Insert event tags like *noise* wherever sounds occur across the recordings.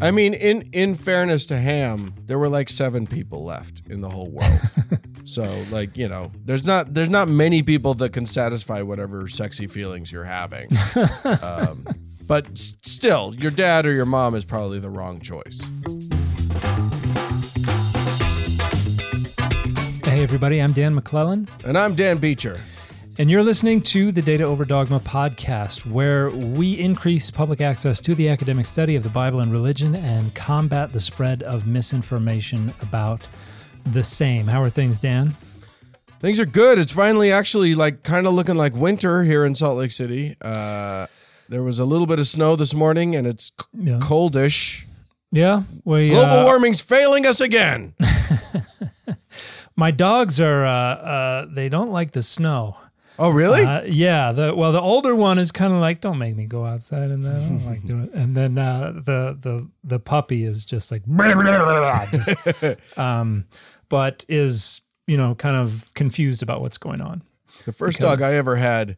I mean, in in fairness to Ham, there were like seven people left in the whole world. *laughs* so, like you know, there's not there's not many people that can satisfy whatever sexy feelings you're having. *laughs* um, but still, your dad or your mom is probably the wrong choice. Hey, everybody, I'm Dan McClellan, And I'm Dan Beecher. And you're listening to the Data Over Dogma podcast, where we increase public access to the academic study of the Bible and religion and combat the spread of misinformation about the same. How are things, Dan? Things are good. It's finally actually like kind of looking like winter here in Salt Lake City. Uh, there was a little bit of snow this morning, and it's c- Yeah. coldish. Yeah, we. Global uh, warming's failing us again. *laughs* My dogs are. Uh, uh, they don't like the snow. Oh, really? Uh, yeah. The well, the older one is kind of like, "Don't make me go outside," and I don't like doing it. And then uh, the the the puppy is just like, *laughs* just, um, but is you know kind of confused about what's going on. The first Because- dog I ever had,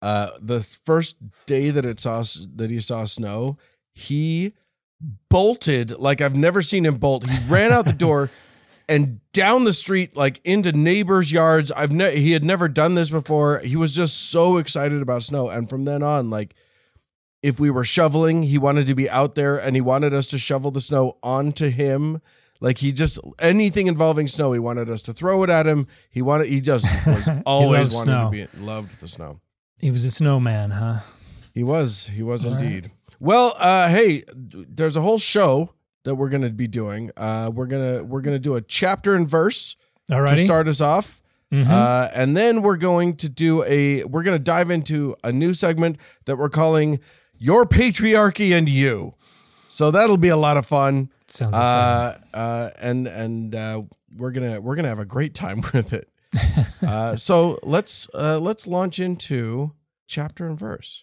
uh, the first day that it saw that he saw snow, he bolted like I've never seen him bolt. He ran out the door *laughs* and down the street, like into neighbors' yards. I've ne- he had never done this before. He was just so excited about snow, and from then on, like if we were shoveling, he wanted to be out there, and he wanted us to shovel the snow onto him. Like he just anything involving snow, he wanted us to throw it at him. He wanted he just *laughs* was always wanted snow. to be loved the snow. He was a snowman, huh? He was he was All right. indeed. Well, uh, hey, there's a whole show that we're gonna be doing. Uh, we're gonna we're gonna do a chapter and verse All to start us off. Mhm. Uh, and then we're going to do a we're going to dive into a new segment that we're calling your patriarchy and you so that'll be a lot of fun Sounds exciting. uh, uh, and and uh, we're gonna we're gonna have a great time *laughs* with it uh, so let's uh, let's launch into chapter and verse.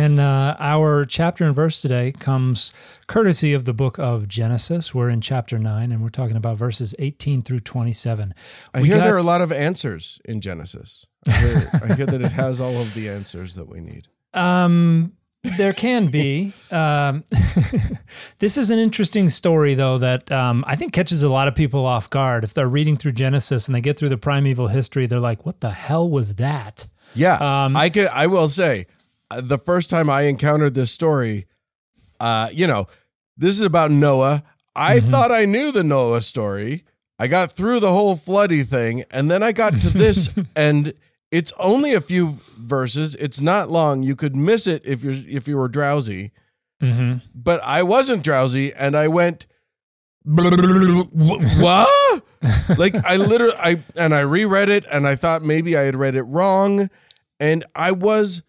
And uh, our chapter and verse today comes courtesy of the book of Genesis. We're in chapter 9, and we're talking about verses 18 through 27. i We hear there are a lot of answers in genesis I hear, I hear that it has all of the answers that we need Um, there can be. Um, *laughs* this is an interesting story, though, that um, I think catches a lot of people off guard. If they're reading through Genesis and they get through the primeval history, they're like, what the hell was that? Yeah, Um, I can. I will say, the first time I encountered this story, uh, you know, this is about Noah. I Mhm. thought I knew the Noah story. I got through the whole floody thing, and then I got to this, *laughs* and it's only a few verses. It's not long. You could miss it if you're if you were drowsy, Mm-hmm. but I wasn't drowsy, and I went. What? like I literally I and I reread it and I thought maybe I had read it wrong and I was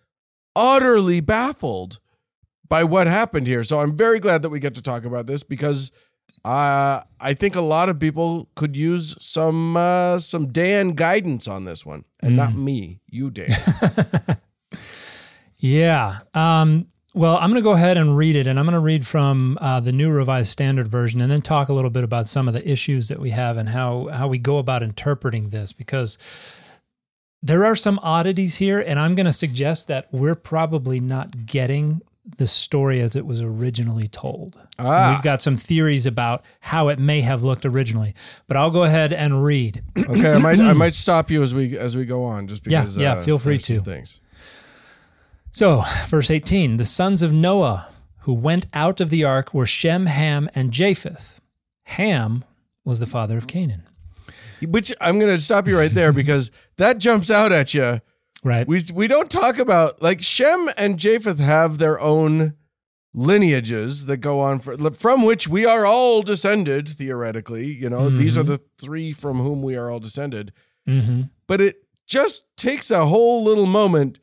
utterly baffled by what happened here. So I'm very glad that we get to talk about this because uh, I think a lot of people could use some uh, some Dan guidance on this one, and not me, you Dan. *laughs* Yeah. Um, well, I'm going to go ahead and read it, and I'm going to read from uh, the New Revised Standard Version, and then talk a little bit about some of the issues that we have and how how we go about interpreting this, because there are some oddities here, and I'm going to suggest that we're probably not getting the story as it was originally told. Ah. We've got some theories about how it may have looked originally, but I'll go ahead and read. *clears throat* okay, I might I might *clears throat* stop you as we as we go on, just Yeah, because. yeah, uh, feel free to. Things. So, verse 18 the sons of Noah who went out of the ark were Shem, Ham, and Japheth. Ham was the father of Canaan. Which I'm going to stop you right there because *laughs* that jumps out at you. Right. We we don't talk about like Shem and Japheth have their own lineages that go on for, from which we are all descended theoretically. You know, these are Mhm. the three from whom we are all descended. mm-hmm. But it just takes a whole little moment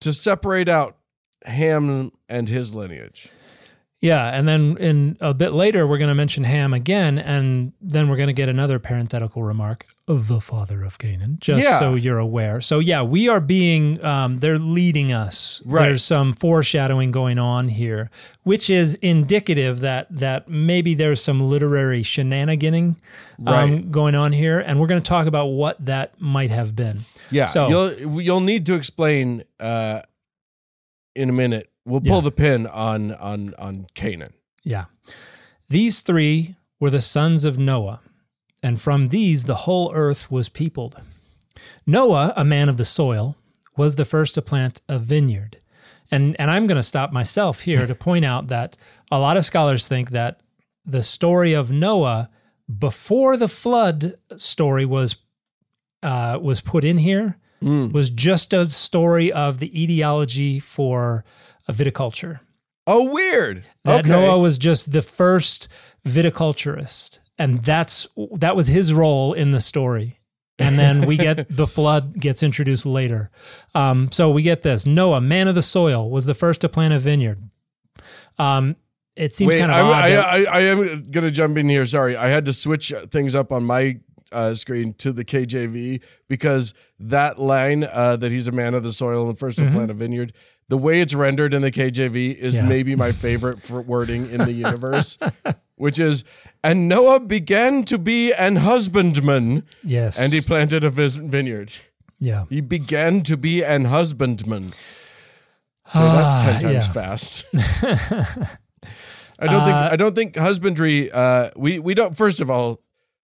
to separate out Ham and his lineage. Yeah, and then in a bit later we're going to mention Ham again, and then we're going to get another parenthetical remark of the father of Canaan, just Yeah. so you're aware. So yeah, we are being um, they're leading us. Right. There's some foreshadowing going on here, which is indicative that that maybe there's some literary shenaniganing um, Right. going on here, and we're going to talk about what that might have been. Yeah, So- you'll you'll need to explain uh, in a minute. We'll pull Yeah. the pin on on on Canaan. Yeah. These three were the sons of Noah, and from these the whole earth was peopled. Noah, a man of the soil, was the first to plant a vineyard. And, and I'm going to stop myself here to *laughs* point out that a lot of scholars think that the story of Noah before the flood story was uh, was put in here was just a story of the etiology for a viticulture Oh, weird. that okay. Noah was just the first viticulturist, and that's that was his role in the story. And then we get *laughs* the flood gets introduced later. Um, so we get this: Noah, man of the soil, was the first to plant a vineyard. Um, it seems Wait, kind of I'm- odd. I, that- I, I am going to jump in here. Sorry, I had to switch things up on my uh, screen to the KJV because that line uh, that he's a man of the soil and the 1st to plant a vineyard. The way it's rendered in the KJV is. Yeah. maybe my favorite for wording in the universe, *laughs* which is, and Noah began to be an husbandman, yes, and he planted a vineyard. yeah, He began to be an husbandman. Say Ah, that ten times yeah. fast. *laughs* I don't think Uh, I don't think husbandry. Uh, we we don't. First of all,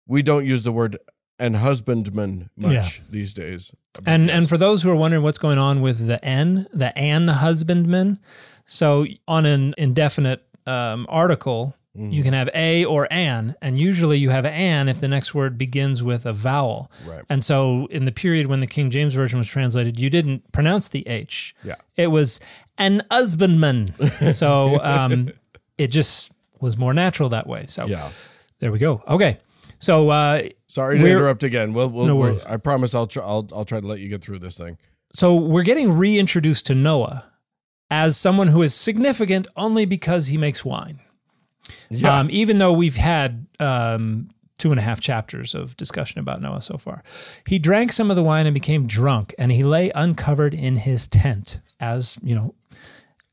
we don't use the word and husbandman much Yeah. these days. And and for those who are wondering what's going on with the N, the an husbandman, so on an indefinite um, article, Mm. you can have a or an, and usually you have an if the next word begins with a vowel. Right. And so in the period when the King James version was translated, you didn't pronounce the h. Yeah. It was an husbandman. *laughs* so um, it just was more natural that way. So yeah. there we go. Okay. So uh, Sorry to interrupt again. We'll, we'll, No we'll- worries. I promise I'll try. I'll I'll try to let you get through this thing. So we're getting reintroduced to Noah as someone who is significant only because he makes wine. Yeah. Um, even though we've had um, two and a half chapters of discussion about Noah so far, he drank some of the wine and became drunk, and he lay uncovered in his tent, as you know,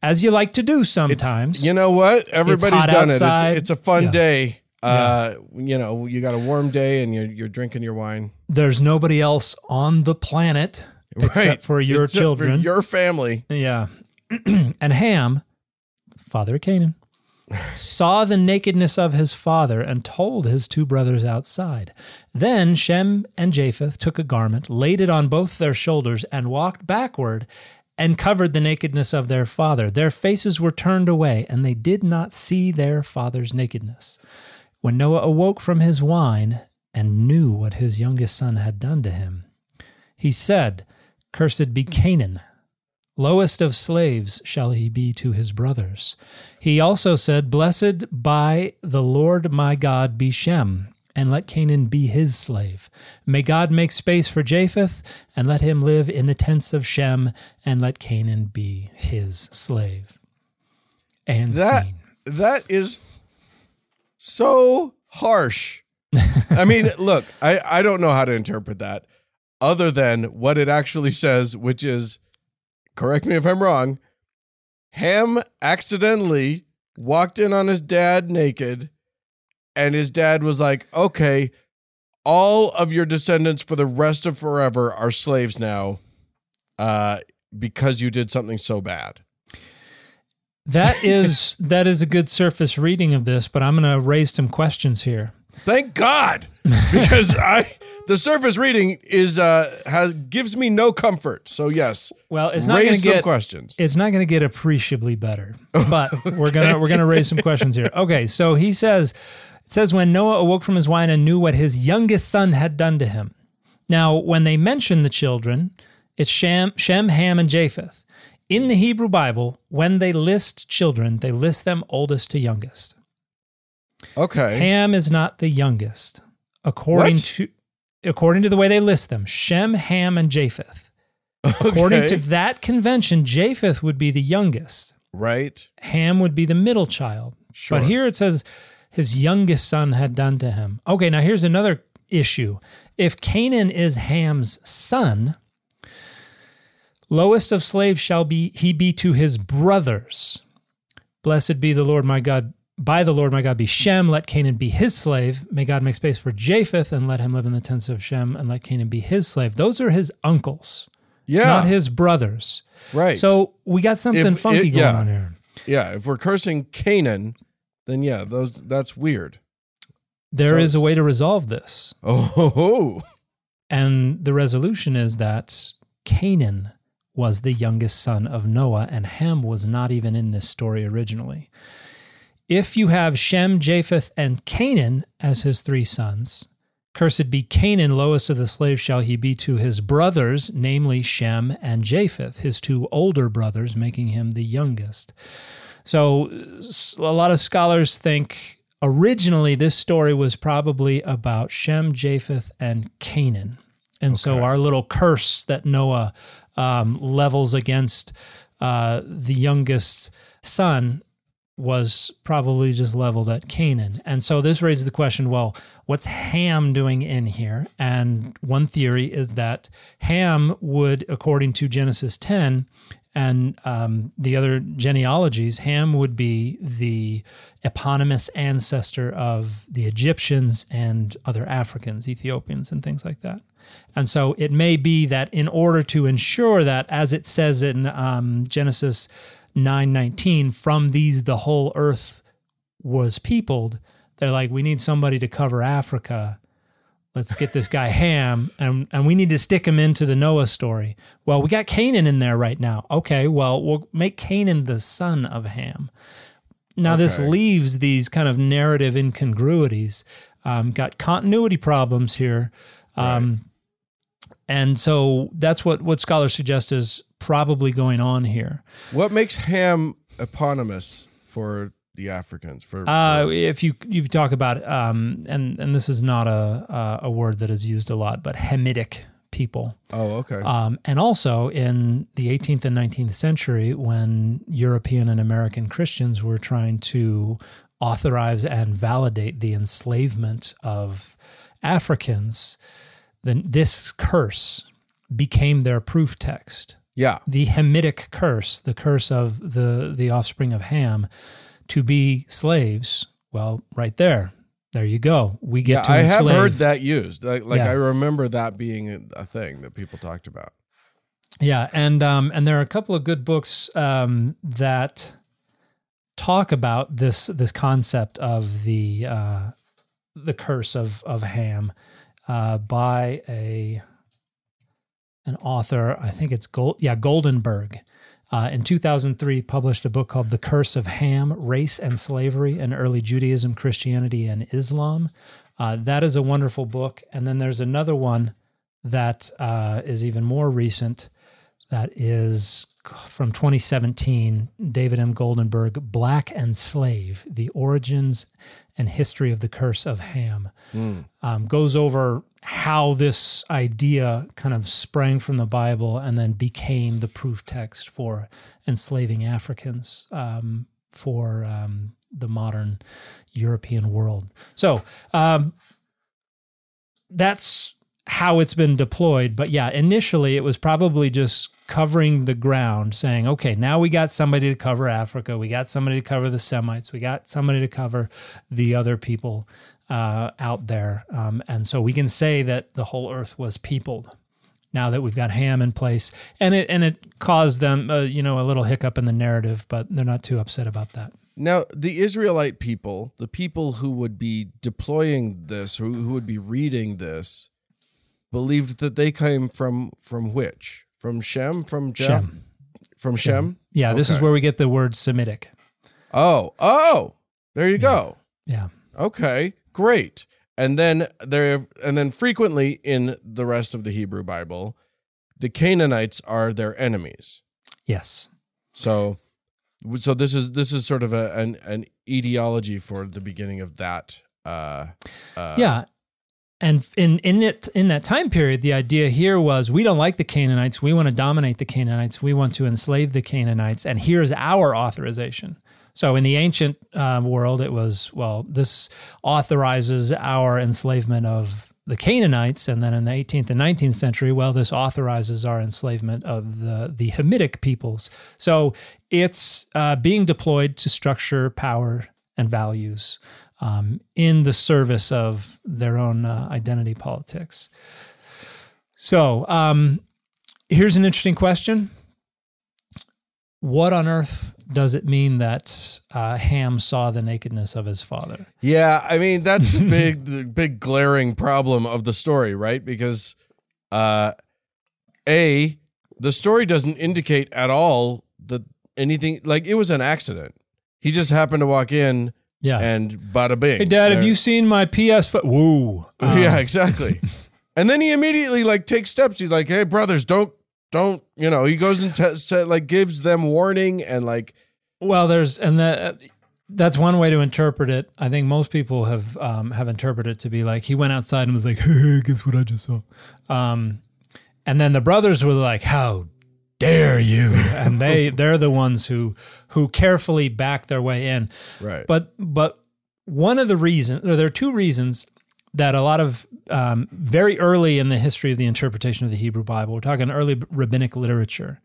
as you like to do sometimes. you know what? Everybody's done it. It's, it's a fun Yeah. day. Uh, you know, you got a warm day and you're you're drinking your wine. There's nobody else on the planet *laughs* except for your Except for children. your family. Yeah. *clears throat* and Ham, father of Canaan, *laughs* saw the nakedness of his father and told his two brothers outside. Then Shem and Japheth took a garment, laid it on both their shoulders, and walked backward and covered the nakedness of their father. Their faces were turned away, and they did not see their father's nakedness. When Noah awoke from his wine and knew what his youngest son had done to him, he said, Cursed be Canaan. Lowest of slaves shall he be to his brothers. He also said, Blessed by the Lord my God be Shem, and let Canaan be his slave. May God make space for Japheth, and let him live in the tents of Shem, and let Canaan be his slave. And That scene. that is so harsh. I mean, *laughs* look, I, I don't know how to interpret that other than what it actually says, which is correct me if I'm wrong. Ham accidentally walked in on his dad naked, and his dad was like, okay, all of your descendants for the rest of forever are slaves now uh, because you did something so bad. That is that is a good surface reading of this, but I'm going to raise some questions here. Thank God, because *laughs* I the surface reading is uh has gives me no comfort. So yes, Well, it's not going to get questions. it's not going to get appreciably better, *laughs* but we're gonna we're gonna raise some questions here. Okay, so he says it says when Noah awoke from his wine and knew what his youngest son had done to him. Now, when they mention the children, it's Shem, Shem, Ham, and Japheth. In the Hebrew Bible, when they list children, they list them oldest to youngest. Okay, Ham is not the youngest, according What? to according to the way they list them. Shem, Ham, and Japheth. Okay. According to that convention, Japheth would be the youngest. Right. Ham would be the middle child. Sure. But here it says his youngest son had done to him. Okay, now here's another issue. If Canaan is Ham's son, lowest of slaves shall be he be to his brothers. Blessed be the Lord my God. By the Lord my God be Shem, let Canaan be his slave. May God make space for Japheth and let him live in the tents of Shem and let Canaan be his slave. Those are his uncles, Yeah. not his brothers. right. So we got something If funky it- going yeah. on here. yeah, if we're cursing Canaan, then yeah, those that's weird. There is So- a way to resolve this. Oh, *laughs* ho, ho. And the resolution is that Canaan was the youngest son of Noah, and Ham was not even in this story originally. If you have Shem, Japheth, and Canaan as his three sons, cursed be Canaan, lowest of the slaves shall he be to his brothers, namely Shem and Japheth, his two older brothers, making him the youngest. So a lot of scholars think originally this story was probably about Shem, Japheth, and Canaan. And so our little curse that Noah um, levels against uh, the youngest son was probably just leveled at Canaan. And so this raises the question well, what's Ham doing in here? And one theory is that Ham would, according to Genesis 10 and um, the other genealogies, Ham would be the eponymous ancestor of the Egyptians and other Africans, Ethiopians, and things like that. And so it may be that in order to ensure that, as it says in um, Genesis 9:19, from these the whole earth was peopled, they're like, we need somebody to cover Africa. Let's get this guy *laughs* Ham, and and we need to stick him into the Noah story. Well, we got Canaan in there right now. Okay, well we'll make Canaan the son of Ham. Now this leaves these kind of narrative incongruities. Um, got continuity problems here. Um, And so that's what, what scholars suggest is probably going on here. What makes Ham eponymous for the Africans? For, Uh, if you you talk about um, and and this is not a uh, a word that is used a lot, but Hamitic people, oh, okay. um, and also in the 18th and 19th century, when European and American Christians were trying to authorize and validate the enslavement of Africans, then this curse became their proof text yeah. the Hamitic curse, the curse of the the offspring of Ham, to be slaves. Well, right there, there you go. We get Yeah, to I have heard that used. Like, like Yeah. I remember that being a, a thing that people talked about. Yeah, and um, and there are a couple of good books um, that talk about this this concept of the uh, the curse of of Ham uh, by a an author. I think it's Gold. Yeah, Goldenberg. Uh, in 2003, published a book called "The Curse of Ham: Race and Slavery in Early Judaism, Christianity, and Islam." Uh, that is a wonderful book. And then there's another one that uh, is even more recent. That is from 2017, David M. Goldenberg, Black and Slave The Origins and History of the Curse of Ham. Um, goes over how this idea kind of sprang from the Bible and then became the proof text for enslaving Africans um, for um, the modern European world. So, um, that's how it's been deployed. But yeah, initially it was probably just covering the ground, saying, okay, now we got somebody to cover Africa. We got somebody to cover the Semites. We got somebody to cover the other people uh, out there. Um, and so we can say that the whole earth was peopled. Now that we've got Ham in place, and it and it caused them, uh, you know, a little hiccup in the narrative, but they're not too upset about that. Now, the Israelite people, the people who would be deploying this, who, who would be reading this, believed that they came from from which? From Shem? From Jeff? Shem. From Shem? Yeah, this is where we get the word Semitic. Oh, oh, there you go. Yeah. Okay, great. And then there, and then frequently in the rest of the Hebrew Bible, the Canaanites are their enemies. Yes. So, so this is this is sort of a, an an etiology for the beginning of that. Uh, uh, yeah. And in in it in that time period, the idea here was we don't like the Canaanites. We want to dominate the Canaanites. We want to enslave the Canaanites, and here's our authorization. So in the ancient uh, world, it was well, this authorizes our enslavement of the Canaanites, and then in the 18th and 19th century, well, this authorizes our enslavement of the the Hamitic peoples. So it's uh, being deployed to structure power and values um, in the service of their own uh, identity politics. So um, here's an interesting question. What on earth does it mean that uh, Ham saw the nakedness of his father? Yeah, I mean that's the *laughs* big, the big glaring problem of the story, right? Because, uh, a the story doesn't indicate at all that anything like it was an accident. He just happened to walk in Yeah. and bada bing. hey, Dad, have you seen my PS? Woo. *laughs* Um, yeah, exactly. *laughs* and then he immediately like takes steps. He's like, "Hey, brothers, don't, don't." You know, he goes and sa- like gives them warning and like, Well, there's and that that's one way to interpret it. I think most people have um, have interpreted it to be like he went outside and was like, *laughs* "Hey, guess what I just saw," um, and then the brothers were like, "How dare you?" *laughs* and they they're the ones who who carefully back their way in. right, But but one of the reasons there are two reasons that a lot of um, very early in the history of the interpretation of the Hebrew Bible, we're talking early rabbinic literature.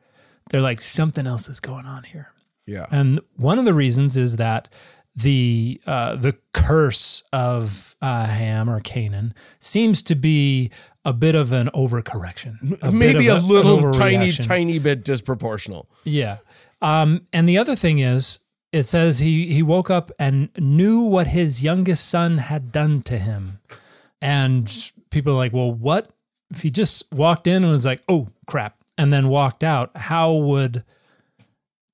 They're like something else is going on here. yeah, And one of the reasons is that the uh, the curse of uh, Ham or Canaan seems to be a bit of an overcorrection, a maybe a an little tiny, tiny bit disproportional. Yeah. Um, and the other thing is, it says he he woke up and knew what his youngest son had done to him, and people are like, well, what if he just walked in and was like, oh crap, and then walked out? How would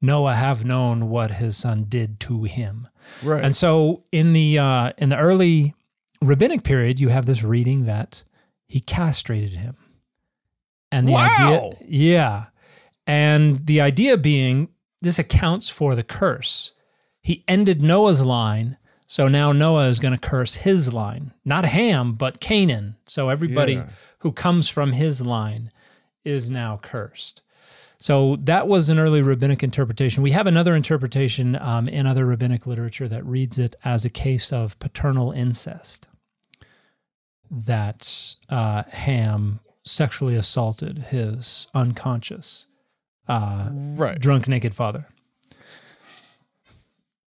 Noah have known what his son did to him? Right. And so in the uh, in the early rabbinic period, you have this reading that he castrated him, and the Wow. idea, yeah, and the idea being this accounts for the curse. He ended Noah's line, so now Noah is going to curse his line, not Ham, but Canaan. So everybody Yeah. who comes from his line is now cursed. So that was an early rabbinic interpretation. We have another interpretation um, in other rabbinic literature that reads it as a case of paternal incest. That uh, Ham sexually assaulted his unconscious, uh, right. drunk, naked father.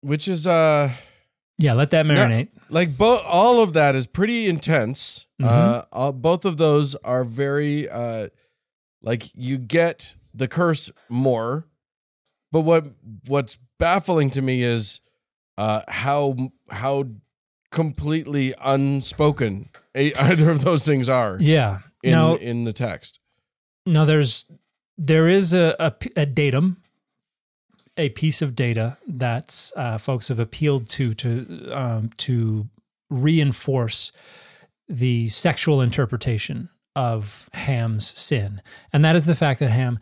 Which is uh Yeah, let that marinate. like both all of that is pretty intense. Mm-hmm. Uh all, both of those are very uh like you get the curse more. But what what's baffling to me is uh how how completely unspoken *laughs* either of those things are Yeah. in now, in the text. now there's there is a, a, a datum, a piece of data that uh, folks have appealed to to um, to reinforce the sexual interpretation of Ham's sin, and that is the fact that Ham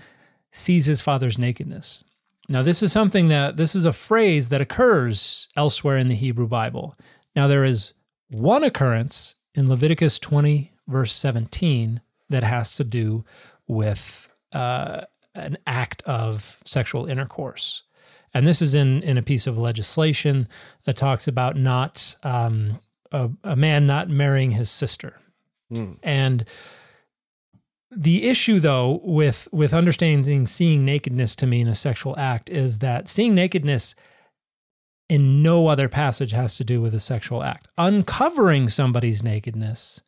sees his father's nakedness. Now, this is something that this is a phrase that occurs elsewhere in the Hebrew Bible. Now, there is one occurrence in Leviticus 20, verse 17, that has to do with uh, an act of sexual intercourse. And this is in, in a piece of legislation that talks about not um, a, a man not marrying his sister. And the issue though with with understanding seeing nakedness to mean a sexual act is that seeing nakedness in no other passage has to do with a sexual act. Uncovering somebody's nakedness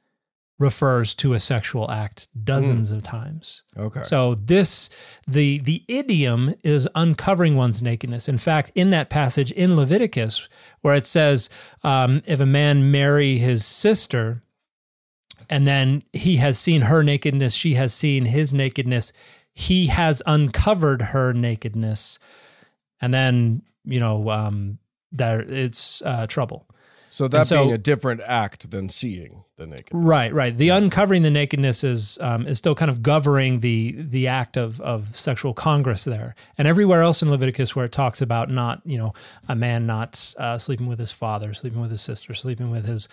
refers to a sexual act dozens of times. Okay. So this the the idiom is uncovering one's nakedness. In fact, in that passage in Leviticus where it says, um, if a man marry his sister, and then he has seen her nakedness, she has seen his nakedness, he has uncovered her nakedness, and then you know um, there it's uh, trouble. so that so- being a different act than seeing the naked. Right, right. The uncovering the nakedness is um, is still kind of governing the the act of of sexual congress there, and everywhere else in Leviticus where it talks about not you know a man not uh, sleeping with his father, sleeping with his sister, sleeping with his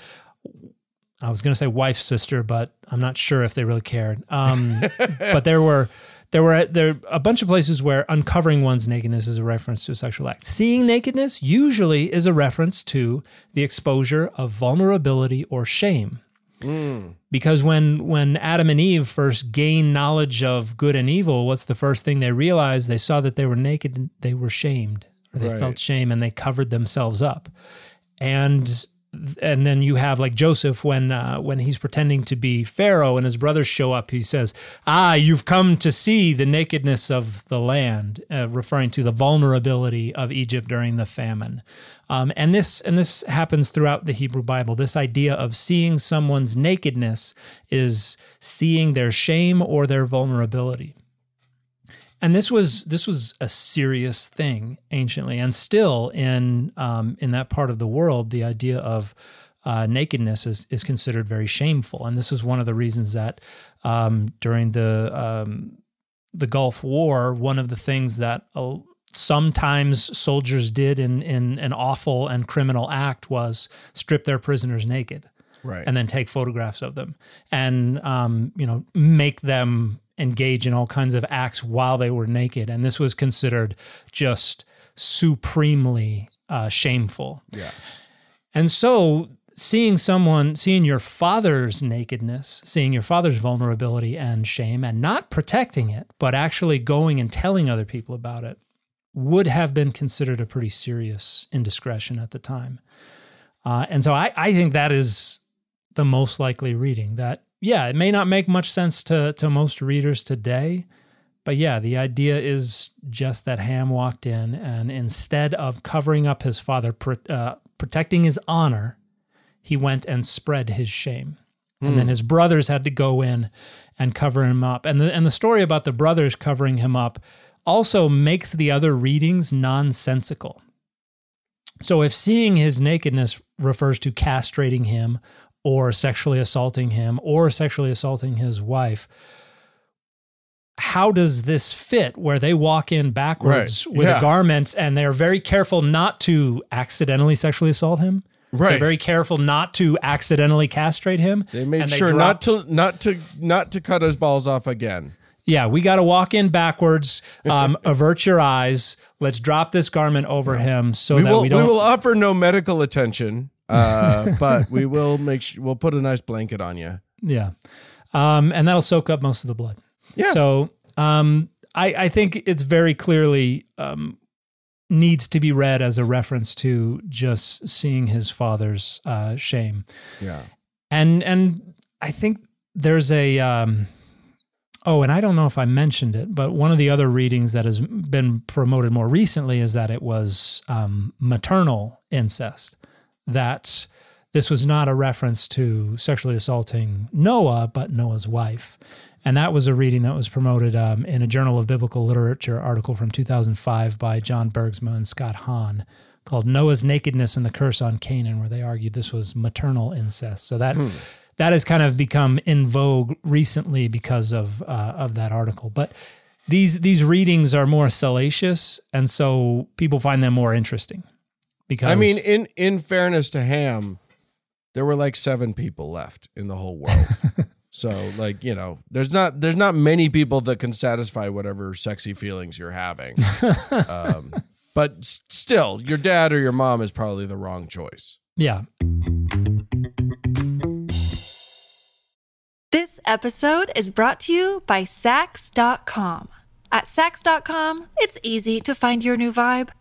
I was going to say wife's sister, but I'm not sure if they really cared. Um, *laughs* but there were there were there a bunch of places where uncovering one's nakedness is a reference to a sexual act. Seeing nakedness usually is a reference to the exposure of vulnerability or shame. Mm. Because when when Adam and Eve first gained knowledge of good and evil, what's the first thing they realized? They saw that they were naked and they were shamed. Or they right. felt shame and they covered themselves up. And and then you have like Joseph when uh, when he's pretending to be Pharaoh and his brothers show up. He says, "Ah, you've come to see the nakedness of the land," uh, referring to the vulnerability of Egypt during the famine. Um, and this and this happens throughout the Hebrew Bible. This idea of seeing someone's nakedness is seeing their shame or their vulnerability and this was this was a serious thing anciently, and still in um, in that part of the world, the idea of uh, nakedness is is considered very shameful, and this was one of the reasons that um, during the um, the Gulf War, one of the things that uh, sometimes soldiers did in in an awful and criminal act was strip their prisoners naked, right, and then take photographs of them, and um, you know make them engage in all kinds of acts while they were naked. And this was considered just supremely uh, shameful. Yeah. And so seeing someone, seeing your father's nakedness, seeing your father's vulnerability and shame, and not protecting it, but actually going and telling other people about it, would have been considered a pretty serious indiscretion at the time. Uh, and so I, I think that is the most likely reading that yeah, it may not make much sense to to most readers today, but yeah, the idea is just that Ham walked in and instead of covering up his father, uh, protecting his honor, he went and spread his shame. And then hmm. his brothers had to go in and cover him up. And the and the story about the brothers covering him up also makes the other readings nonsensical. So if seeing his nakedness refers to castrating him or sexually assaulting him or sexually assaulting his wife how does this fit where they walk in backwards right. with yeah. a garment and they're very careful not to accidentally sexually assault him right they're very careful not to accidentally castrate him they made sure not to not to not to cut his balls off again yeah, we got to walk in backwards, *laughs* um, avert your eyes. Let's drop this garment over him so we that will, we don't. We will offer no medical attention. Uh, *laughs* but we will make sure we'll put a nice blanket on you. Yeah. Um, and that'll soak up most of the blood. Yeah. So um, I, I think it's very clearly um, needs to be read as a reference to just seeing his father's uh, shame. Yeah. And and I think there's a um, oh, and I don't know if I mentioned it, but one of the other readings that has been promoted more recently is that it was um, maternal incest that this was not a reference to sexually assaulting Noah, but Noah's wife. And that was a reading that was promoted um, in a Journal of Biblical Literature article from 2005 by John Bergsma and Scott Hahn called Noah's Nakedness and the Curse on Canaan, where they argued this was maternal incest. So that. Hmm. That has kind of become in vogue recently because of uh, of that article, but these these readings are more salacious, and so people find them more interesting because I mean, in in fairness to Ham, there were like seven people left in the whole world. *laughs* so like you know, there's not there's not many people that can satisfy whatever sexy feelings you're having. *laughs* um, but still, your dad or your mom is probably the wrong choice. Yeah. This episode is brought to you by Saks.com. At Saks.com, it's easy to find your new vibe.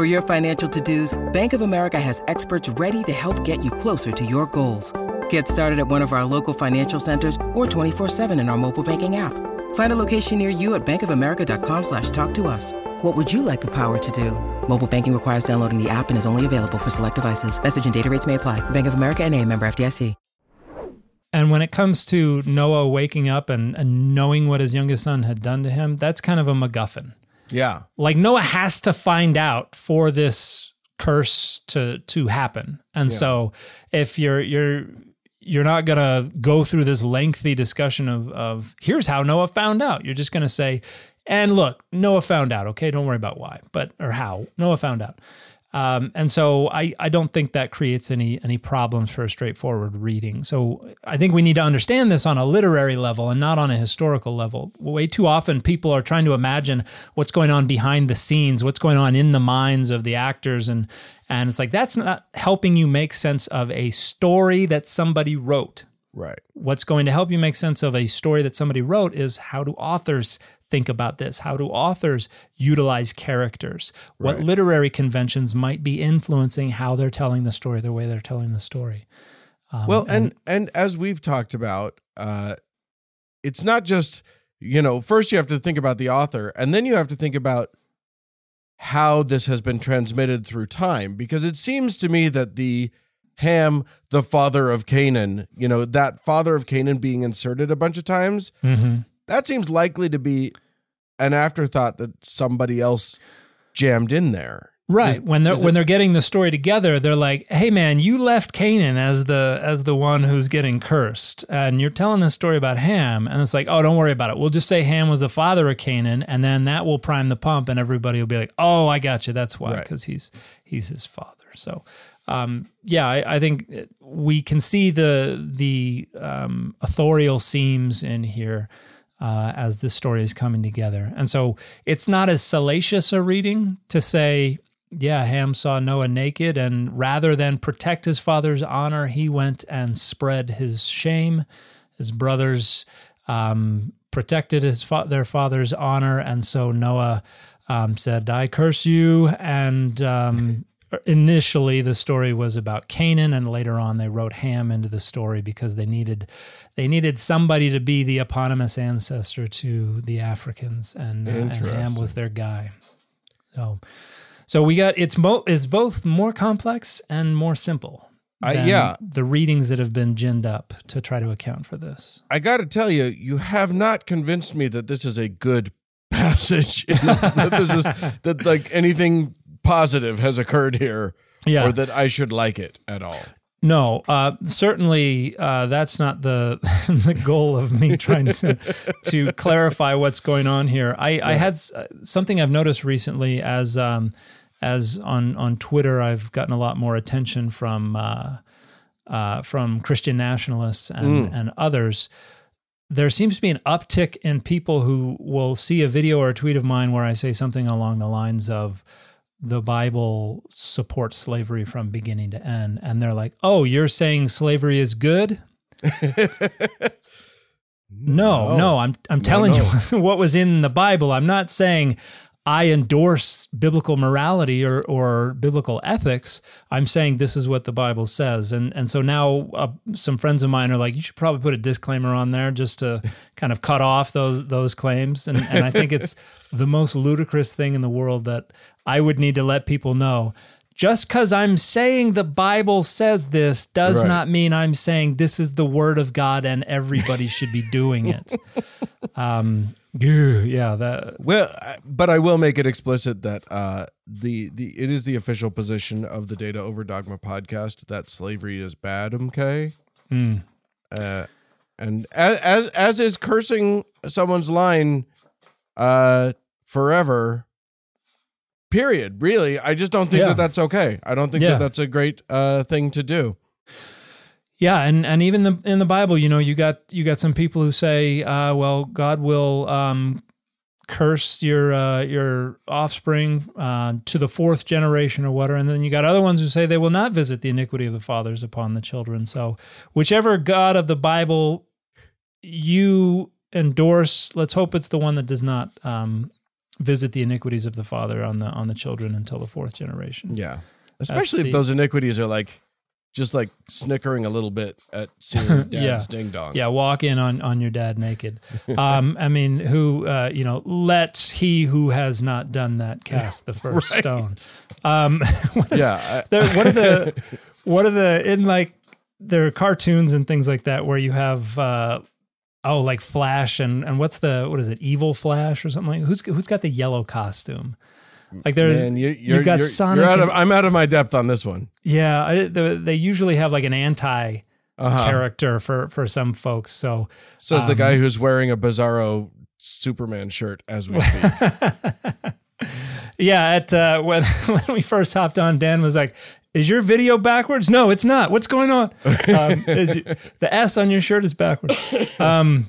For your financial to-dos, Bank of America has experts ready to help get you closer to your goals. Get started at one of our local financial centers or 24-7 in our mobile banking app. Find a location near you at bankofamerica.com slash talk to us. What would you like the power to do? Mobile banking requires downloading the app and is only available for select devices. Message and data rates may apply. Bank of America and a member FDIC. And when it comes to Noah waking up and, and knowing what his youngest son had done to him, that's kind of a MacGuffin. Yeah. Like Noah has to find out for this curse to to happen. And so if you're you're you're not gonna go through this lengthy discussion of of here's how Noah found out. You're just gonna say, and look, Noah found out. Okay, don't worry about why, but or how Noah found out. Um, and so I, I don't think that creates any any problems for a straightforward reading. So I think we need to understand this on a literary level and not on a historical level. Way too often people are trying to imagine what's going on behind the scenes, what's going on in the minds of the actors and and it's like that's not helping you make sense of a story that somebody wrote Right. what's going to help you make sense of a story that somebody wrote is how do authors think about this? How do authors utilize characters? What Right. literary conventions might be influencing how they're telling the story, the way they're telling the story? Um, well, and and as we've talked about, uh, it's not just you know. First, you have to think about the author, and then you have to think about how this has been transmitted through time. Because it seems to me that the Ham, the father of Canaan, you know, that father of Canaan being inserted a bunch of times, Mhm. That seems likely to be an afterthought that somebody else jammed in there. Right. Is- when they're when it- they're getting the story together, they're like, "Hey man, you left Canaan as the as the one who's getting cursed. And you're telling this story about Ham." And it's like, "Oh, don't worry about it. We'll just say Ham was the father of Canaan, and then that will prime the pump and everybody will be like, "Oh, I got you. That's why Right. cuz he's he's his father." So, um, yeah, I, I think we can see the the um, authorial seams in here uh, as this story is coming together. And so it's not as salacious a reading to say, yeah, Ham saw Noah naked, and rather than protect his father's honor, he went and spread his shame. His brothers um, protected his fa- their father's honor, and so Noah um, said, "I curse you." And um, initially, the story was about Canaan, and later on, they wrote Ham into the story because they needed they needed somebody to be the eponymous ancestor to the Africans, and, uh, and Ham was their guy. So, so we got it's both it's both more complex and more simple. I- yeah. the readings that have been ginned up to try to account for this. I got to tell you, you have not convinced me that this is a good *laughs* passage. *laughs* that this is that like anything positive has occurred here, Yeah. or that I should like it at all. No, uh, certainly uh, that's not the *laughs* the goal of me trying to to clarify what's going on here. I, I had s- uh, something I've noticed recently as um, as on on Twitter. I've gotten a lot more attention from uh, uh, from Christian nationalists and and others. There seems to be an uptick in people who will see a video or a tweet of mine where I say something along the lines of the Bible supports slavery from beginning to end. And they're like, oh, you're saying slavery is good? *laughs* No, no, I'm I'm telling you *laughs* what was in the Bible. I'm not saying I endorse biblical morality or or biblical ethics. I'm saying this is what the Bible says. And and so now uh, some friends of mine are like, you should probably put a disclaimer on there just to *laughs* kind of cut off those those claims. And and I think it's the most ludicrous thing in the world that I would need to let people know. Just because I'm saying the Bible says this does Right. not mean I'm saying this is the word of God and everybody should be doing it. *laughs* Um, yeah, that Well, but I will make it explicit that uh, the the it is the official position of the Data Over Dogma podcast that slavery is bad. Okay, mm, uh, and as, as as is cursing someone's line uh, forever. Period. Really, I just don't think Yeah. that that's okay. I don't think Yeah. that that's a great uh, thing to do. yeah, and and even the in the Bible, you know, you got you got some people who say, uh, well, God will um, curse your uh, your offspring uh, to the fourth generation or whatever, and then you got other ones who say they will not visit the iniquity of the fathers upon the children. So, whichever God of the Bible you endorse, let's hope it's the one that does not um, visit the iniquities of the father on the on the children until the fourth generation. Yeah, especially the- if those iniquities are like just like snickering a little bit at seeing *laughs* dad's Yeah. ding dong. Yeah, walk in on on your dad naked. Um, I mean, who uh, you know, let he who has not done that cast the *laughs* first stone. Um, *laughs* what is- yeah. I- there- what are the what are the in like there are cartoons and things like that where you have uh, oh like Flash and and what's the what is it Evil Flash or something like who's who's got the yellow costume? Like there's Man, you, you've you're, got you're, Sonic. out of, and- I'm out of my depth on this one. yeah, I, the, they usually have like an anti Uh-huh. character for for some folks. So Says the Um, guy who's wearing a Bizarro Superman shirt as we speak. *laughs* yeah, at uh, when *laughs* when we first hopped on, Dan was like. Is your video backwards? No, it's not. What's going on? *laughs* Um, is the S on your shirt is backwards. *laughs* Um,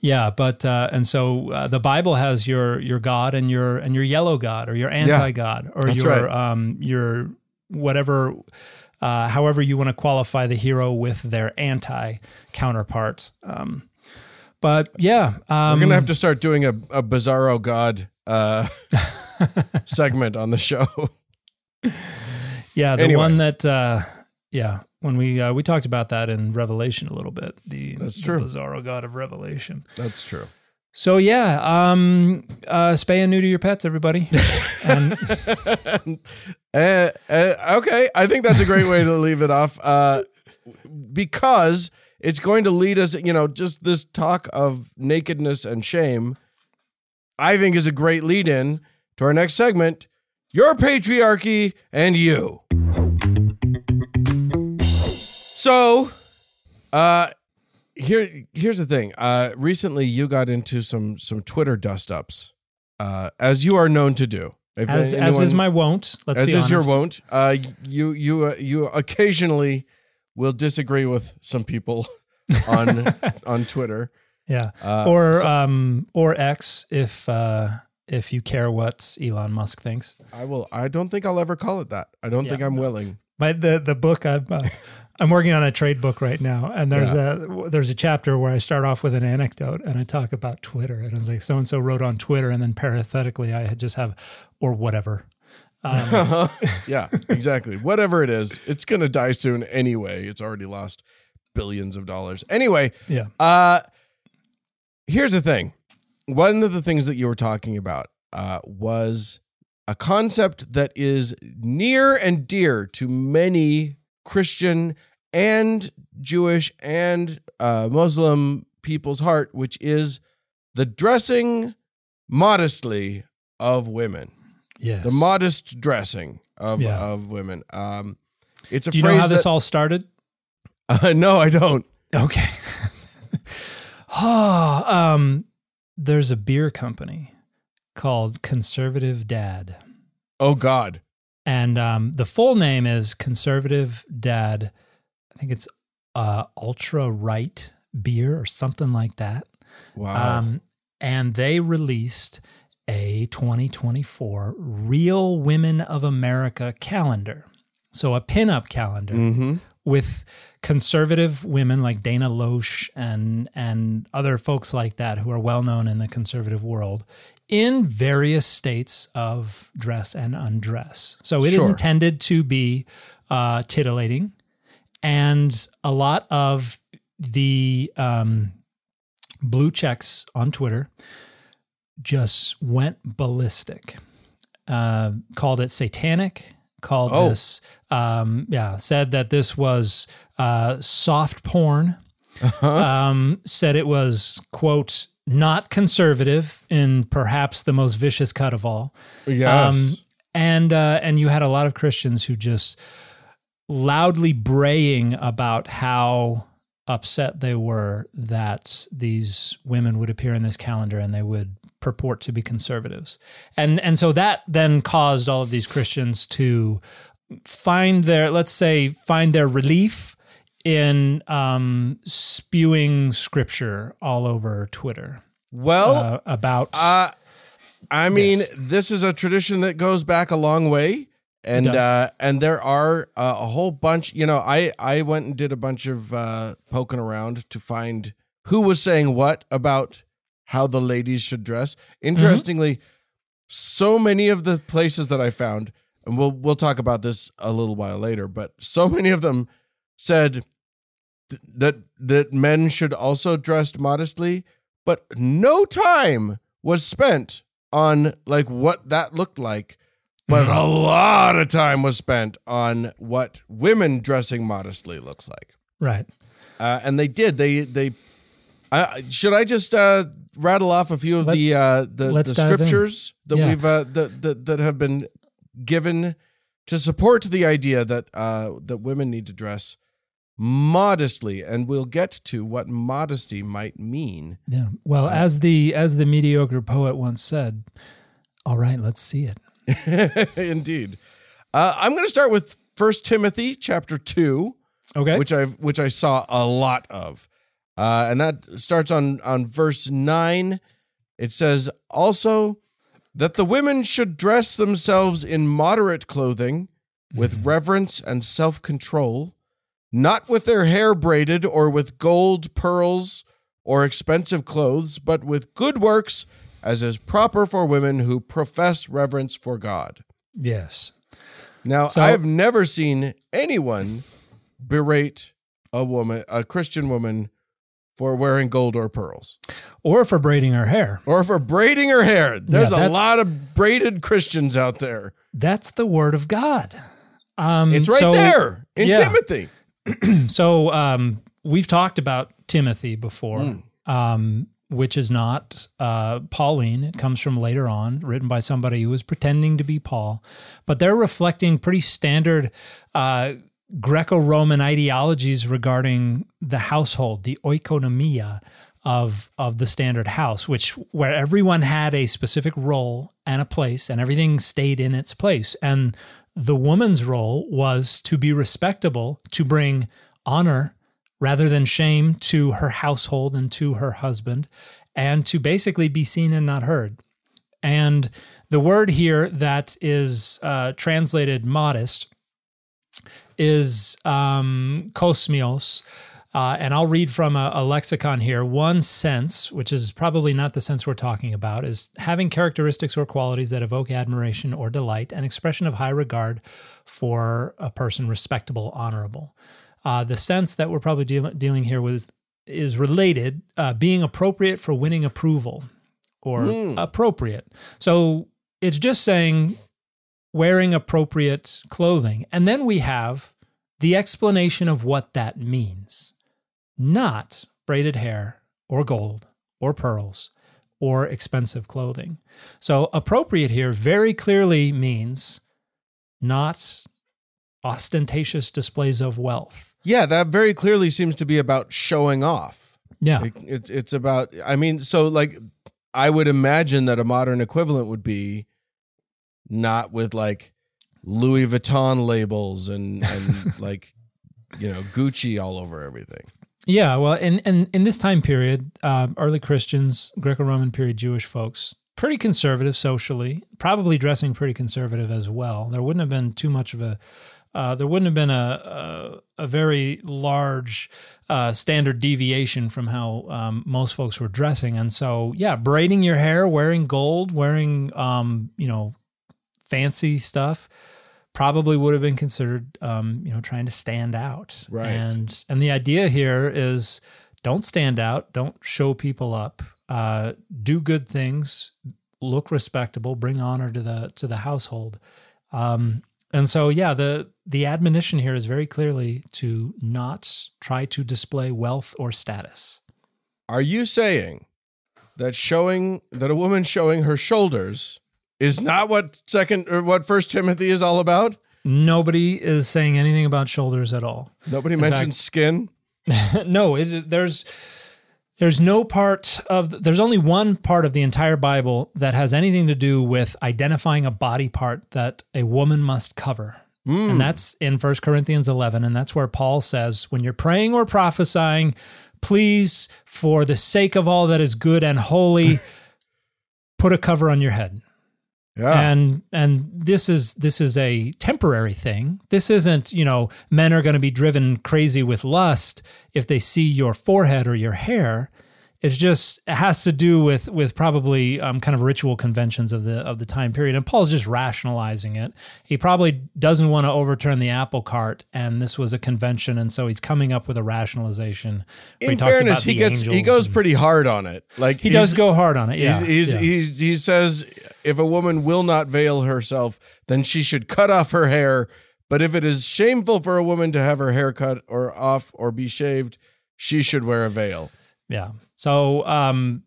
yeah, but uh, and so uh, the Bible has your your God and your and your yellow God or your anti God or your right. um your whatever uh, however you want to qualify the hero with their anti counterpart. Um, but yeah, um, We're gonna have to start doing a, a Bizarro God uh, *laughs* segment on the show. Yeah the anyway. one that uh, yeah when we uh, we talked about that in Revelation a little bit the, That's the true. Bizarro God of Revelation. That's true. So yeah, um, uh, spay and neuter your pets, everybody. *laughs* and Uh, uh, okay, I think that's a great way to leave it off. Uh, because it's going to lead us, you know, just this talk of nakedness and shame. I think is a great lead in to our next segment. Your patriarchy and you. So, uh, here here's the thing. Uh, recently you got into some some Twitter dust ups, uh, as you are known to do. If as as is my wont. Let's as be is your wont. Uh, you you uh, you occasionally will disagree with some people *laughs* on *laughs* on Twitter. Yeah. Uh, or so- um or X if uh if you care what Elon Musk thinks. I will. I don't think I'll ever call it that. I don't Yeah. think I'm willing. My the the book I'm uh, I'm working on a trade book right now, and there's a there's a chapter where I start off with an anecdote and I talk about Twitter, and it's like so and so wrote on Twitter, and then parenthetically I just have or whatever. Um, *laughs* yeah, exactly. Whatever it is, it's gonna die soon anyway. It's already lost billions of dollars. Anyway, yeah, Uh here's the thing. One of the things that you were talking about uh, was a concept that is near and dear to many Christian and Jewish and uh, Muslim people's heart, which is the dressing modestly of women, yes. the modest dressing of Yeah. of women. Um, it's a Do you know how this all started? Uh, *laughs* no, I don't. Okay. oh, *laughs* um, there's a beer company called Conservative Dad. Oh God. and um, the full name is Conservative Dad. I think it's uh, Ultra Right Beer or something like that. Wow. Um, and they released a 2024 Real Women of America calendar. So a pinup calendar mm-hmm. with conservative women like Dana Loesch and and other folks like that who are well known in the conservative world in various states of dress and undress. So it is Sure. intended to be uh, titillating, and a lot of the um, blue checks on Twitter just went ballistic. Uh, called it satanic. Called Oh. this, um, yeah, said that this was uh, soft porn. Um, said it was quote not conservative in perhaps the most vicious cut of all. Yes. Um, and uh, and you had a lot of Christians who just loudly braying about how upset they were that these women would appear in this calendar and they would purport to be conservatives. And and so that then caused all of these Christians to find their let's say find their relief in um, spewing scripture all over Twitter well, uh, about uh, I mean, Yes. this is a tradition that goes back a long way, and uh, and there are uh, a whole bunch. You know, I I went and did a bunch of uh, poking around to find who was saying what about how the ladies should dress. Interestingly, so many of the places that I found, and we'll we'll talk about this a little while later, but so many of them said th- that that men should also dress modestly, but no time was spent on like what that looked like But a lot of time was spent on what women dressing modestly looks like. Right. Uh, and they did. They they. Uh, should I just uh, rattle off a few of the Let's- uh, the, the dive in. scriptures that Yeah. we've uh, that, that that have been given to support the idea that uh, that women need to dress modestly, and we'll get to what modesty might mean. Yeah. Well, as the as the mediocre poet once said, "All right, let's see it." *laughs* Indeed, uh, I'm going to start with First Timothy chapter two. Okay. which I which I saw a lot of, uh, and that starts on on verse nine. It says also that the women should dress themselves in moderate clothing, with reverence and self control, not with their hair braided or with gold, pearls, or expensive clothes, but with good works, as is proper for women who profess reverence for God. yes. Now, So- I have never seen anyone berate a woman, a Christian woman, for wearing gold or pearls Or for braiding her hair. or for braiding her hair. There's a lot of braided Christians out there. That's the word of God. Um, It's right so- there in yeah. Timothy. *clears throat* So um, we've talked about Timothy before, Hmm. um, which is not uh, Pauline. It comes from later on, written by somebody who was pretending to be Paul. But they're reflecting pretty standard uh, Greco Roman ideologies regarding the household, the oikonomia of of the standard house, which where everyone had a specific role and a place, and everything stayed in its place. And the woman's role was to be respectable, to bring honor rather than shame to her household and to her husband, and to basically be seen and not heard. And the word here that is uh, translated modest is um, kosmios. Uh, and I'll read from a, a lexicon here. One sense, which is probably not the sense we're talking about, is having characteristics or qualities that evoke admiration or delight, an expression of high regard for a person, respectable, honorable. Uh, the sense that we're probably deal- dealing here with is related, uh, being appropriate for winning approval or appropriate. So it's just saying wearing appropriate clothing. And then we have the explanation of what that means not braided hair or gold or pearls or expensive clothing. So, appropriate here very clearly means not ostentatious displays of wealth. Yeah, that very clearly seems to be about showing off. Yeah. It, it's it's about. I mean, so like, I would imagine that a modern equivalent would be not with like Louis Vuitton labels and and *laughs* like you know Gucci all over everything. Yeah, well, and and in this time period, uh, early Christians, Greco-Roman period Jewish folks, pretty conservative socially, probably dressing pretty conservative as well. There wouldn't have been too much of a, uh, there wouldn't have been a a, a very large uh, standard deviation from how um, most folks were dressing, and so yeah, braiding your hair, wearing gold, wearing um, you know fancy stuff probably would have been considered um, you know trying to stand out. Right. and and the idea here is don't stand out don't show people up uh, do good things look respectable bring honor to the to the household. Um, and so yeah the the admonition here is very clearly to not try to display wealth or status Are you saying that showing that a woman showing her shoulders is not what second or what First Timothy is all about? nobody is saying anything about shoulders at all Nobody In mentions fact- skin. *laughs* no, it, there's there's no part of there's only one part of the entire Bible that has anything to do with identifying a body part that a woman must cover. Mm. And that's in 1 Corinthians 11 and that's where Paul says when you're praying or prophesying, please for the sake of all that is good and holy *laughs* put a cover on your head. Yeah. and and this is this is a temporary thing. This isn't you know men are going to be driven crazy with lust if they see your forehead or your hair It's just it has to do with with probably um, kind of ritual conventions of the of the time period, and Paul's just rationalizing it. He probably doesn't want to overturn the apple cart, and this was a convention, and so he's coming up with a rationalization. In talks fairness, about he gets he goes and- pretty hard on it. Like He does go hard on it. Yeah, He's, he's, yeah. he's, he says if a woman will not veil herself, then she should cut off her hair. But if it is shameful for a woman to have her hair cut or off or be shaved, she should wear a veil. Yeah. So, um,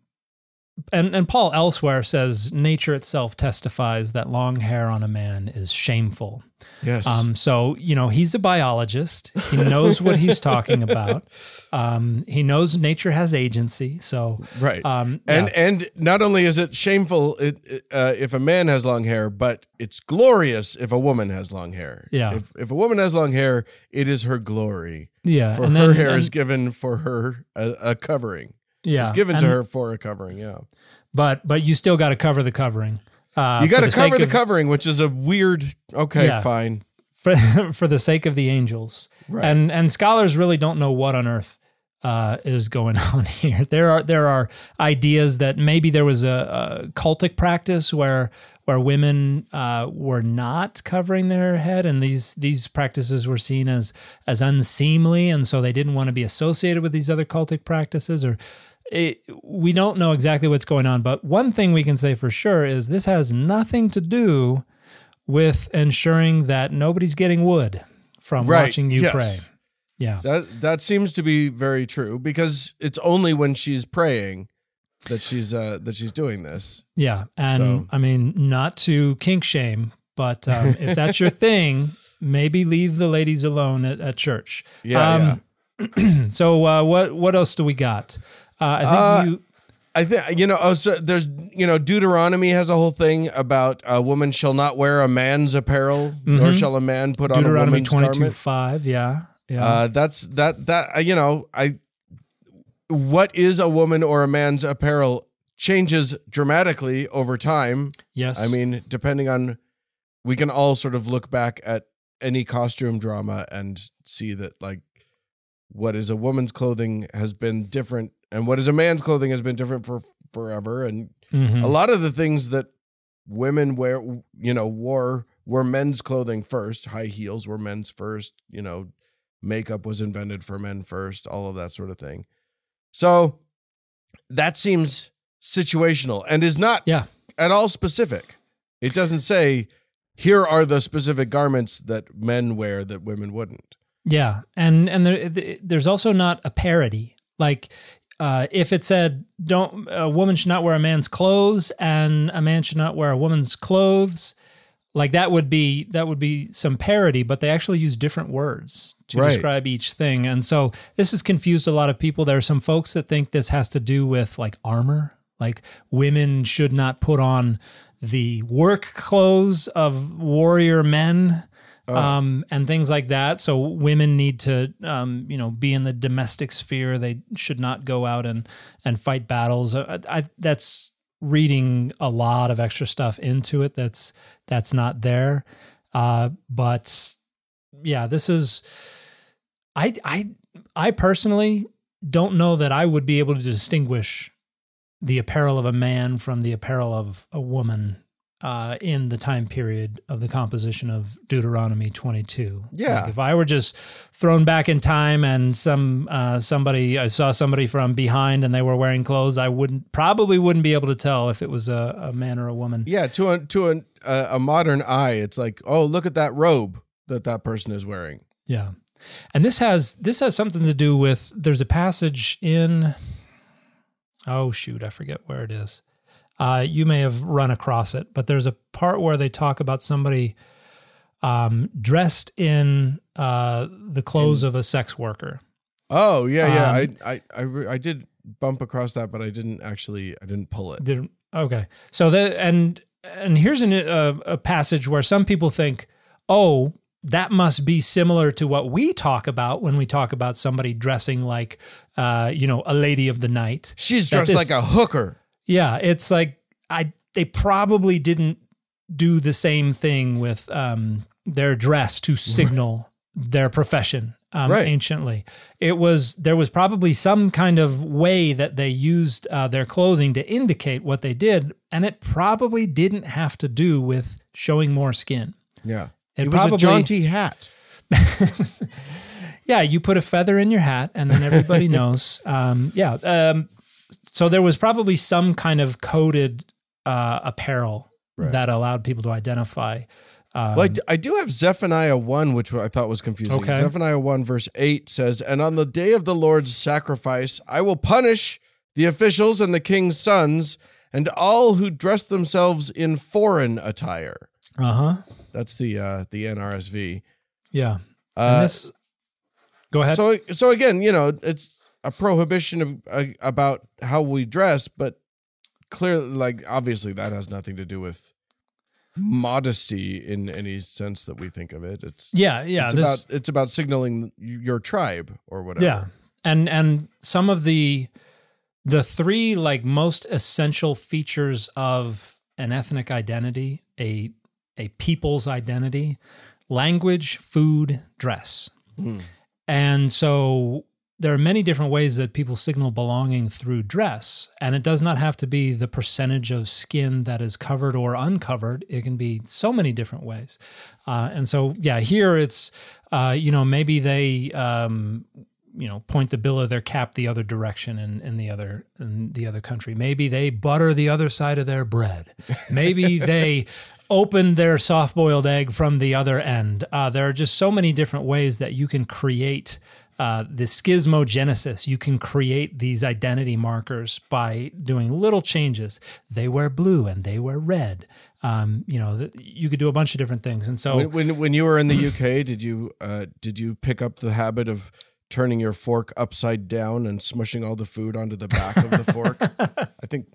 and and Paul elsewhere says nature itself testifies that long hair on a man is shameful. Yes. Um, so you know he's a biologist. He knows what he's talking about. *laughs* Um, he knows nature has agency. So right. um, and yeah. and not only is it shameful it, it, uh, if a man has long hair, but it's glorious if a woman has long hair. Yeah. If if a woman has long hair, it is her glory. yeah, For and her then- hair and- is given for her a, a covering. Yeah, It's given to her for a covering. Yeah. but but you still got to cover the covering. Uh, you got to cover the of- covering, which is a weird. Okay, Yeah. fine. for *laughs* for the sake of the angels. Right. And and scholars really don't know what on earth uh, is going *laughs* on here. There are there are ideas that maybe there was a, a cultic practice where where women uh, were not covering their head, and these these practices were seen as as unseemly, and so they didn't want to be associated with these other cultic practices or. It, we don't know exactly what's going on, but one thing we can say for sure is this has nothing to do with ensuring that nobody's getting wood from Right, watching you yes. pray. Yeah. That that seems to be very true because it's only when she's praying that she's uh that she's doing this. Yeah. And So- I mean, not to kink shame, but um, if that's your *laughs* thing, maybe leave the ladies alone at, at church. Yeah, Um, *clears throat* So uh, what what else do we got? Uh, I think Uh, you I think you know. Oh, so there's you know Deuteronomy has a whole thing about a woman shall not wear a man's apparel, nor Mhm. shall a man put on a Deuteronomy woman's garment. five. Yeah. Yeah. Uh, that's that that uh, you know I. What is a woman or a man's apparel changes dramatically over time. yes. I mean, depending on, we can all sort of look back at any costume drama and see that like what is a woman's clothing has been different and what is a man's clothing has been different for forever. And Mhm. a lot of the things that women wear you know wore were men's clothing first. High heels were men's first. You know makeup was invented for men first all of that sort of thing. So that seems situational and is not Yeah. at all specific. It doesn't say here are the specific garments that men wear that women wouldn't. Yeah, and and there, there's also not a parody. Like uh, if it said, "Don't a woman should not wear a man's clothes," and a man should not wear a woman's clothes, like that would be that would be some parody. But they actually use different words to Right. describe each thing, and so this has confused a lot of people. There are some folks that think this has to do with like armor, like women should not put on the work clothes of warrior men um, and things like that. So women need to, um, you know, be in the domestic sphere. They should not go out and and fight battles. I, I, that's reading a lot of extra stuff into it. That's that's not there. Uh, but yeah, this is. I I I personally don't know that I would be able to distinguish the apparel of a man from the apparel of a woman uh, in the time period of the composition of Deuteronomy 22. Yeah. Like if I were just thrown back in time and some uh, somebody I saw somebody from behind and they were wearing clothes, I wouldn't probably wouldn't be able to tell if it was a, a man or a woman. yeah to a to a, a, a modern eye it's like oh look at that robe that that person is wearing Yeah. And this has this has something to do with there's a passage in oh shoot, I forget where it is. Uh, you may have run across it, but there's a part where they talk about somebody um, dressed in uh, the clothes of a sex worker. Oh yeah, yeah. Um, I, I I re- I did bump across that, but I didn't actually. I didn't pull it. Didn't okay, so the and and here's an, a, a passage where some people think, oh, that must be similar to what we talk about when we talk about somebody dressing like, uh, you know, a lady of the night. She's that dressed this- like a hooker. Yeah, it's like I they probably didn't do the same thing with um, their dress to signal their profession. um, Right. anciently. It was there was probably some kind of way that they used uh, their clothing to indicate what they did, and it probably didn't have to do with showing more skin. Yeah. It It, was probably- a jaunty hat. *laughs* Yeah, you put a feather in your hat, and then everybody *laughs* knows. Um, yeah. Um, so there was probably some kind of coded uh, apparel that allowed people to identify. Um, Well, I d- I do have Zephaniah 1, which I thought was confusing. Okay. Zephaniah 1, verse 8 says, And on the day of the Lord's sacrifice, I will punish the officials and the king's sons and all who dress themselves in foreign attire. uh huh. That's the uh, the NRSV. Yeah. Uh, this. Go ahead. so so again, you know, it's a prohibition of, uh, about how we dress, but clearly, like obviously, that has nothing to do with modesty in any sense that we think of it. It's yeah. Yeah. it's this, about it's about signaling your tribe or whatever. Yeah. And and some of the the three like most essential features of an ethnic identity, a a people's identity, language, food, dress. Hmm. And so there are many different ways that people signal belonging through dress, and it does not have to be the percentage of skin that is covered or uncovered. It can be so many different ways. Uh, and so, yeah, here it's, uh, you know, maybe they, um, you know, point the bill of their cap the other direction in, in the other in the other country. Maybe they butter the other side of their bread. Maybe *laughs* they open their soft boiled egg from the other end. Uh, there are just so many different ways that you can create uh, the schismogenesis. You can create these identity markers by doing little changes. They wear blue and they wear red. Um, you know, th- you could do a bunch of different things. And so, When, when when you were in the UK, did you uh, did you pick up the habit of turning your fork upside down and smushing all the food onto the back of the fork? *laughs* I think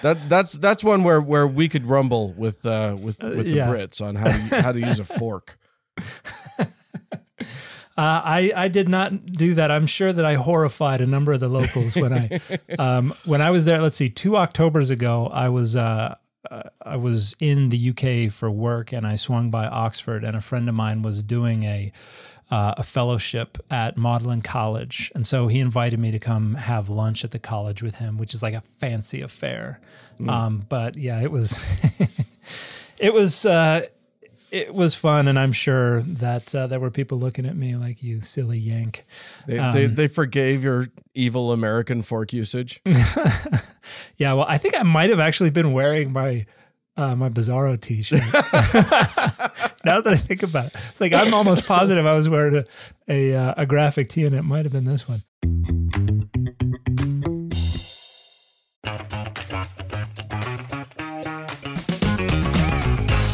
that that's that's one where where we could rumble with uh, with with the yeah. Brits on how to, how to use a fork. *laughs* Uh, I I did not do that. I'm sure that I horrified a number of the locals when I *laughs* um, when I was there. Let's see, two October's ago, I was uh, uh, I was in the UK for work, and I swung by Oxford, and a friend of mine was doing a uh, a fellowship at Magdalen College, and so he invited me to come have lunch at the college with him, which is like a fancy affair. Um, but yeah, it was *laughs* it was. Uh, it was fun, and I'm sure that uh, there were people looking at me like you silly yank. They, Um, they they forgave your evil American fork usage. *laughs* Yeah, well, I think I might have actually been wearing my uh, my Bizarro T-shirt. *laughs* now that I think about it, it's like I'm almost positive I was wearing a a, uh, a graphic tee, and it might have been this one.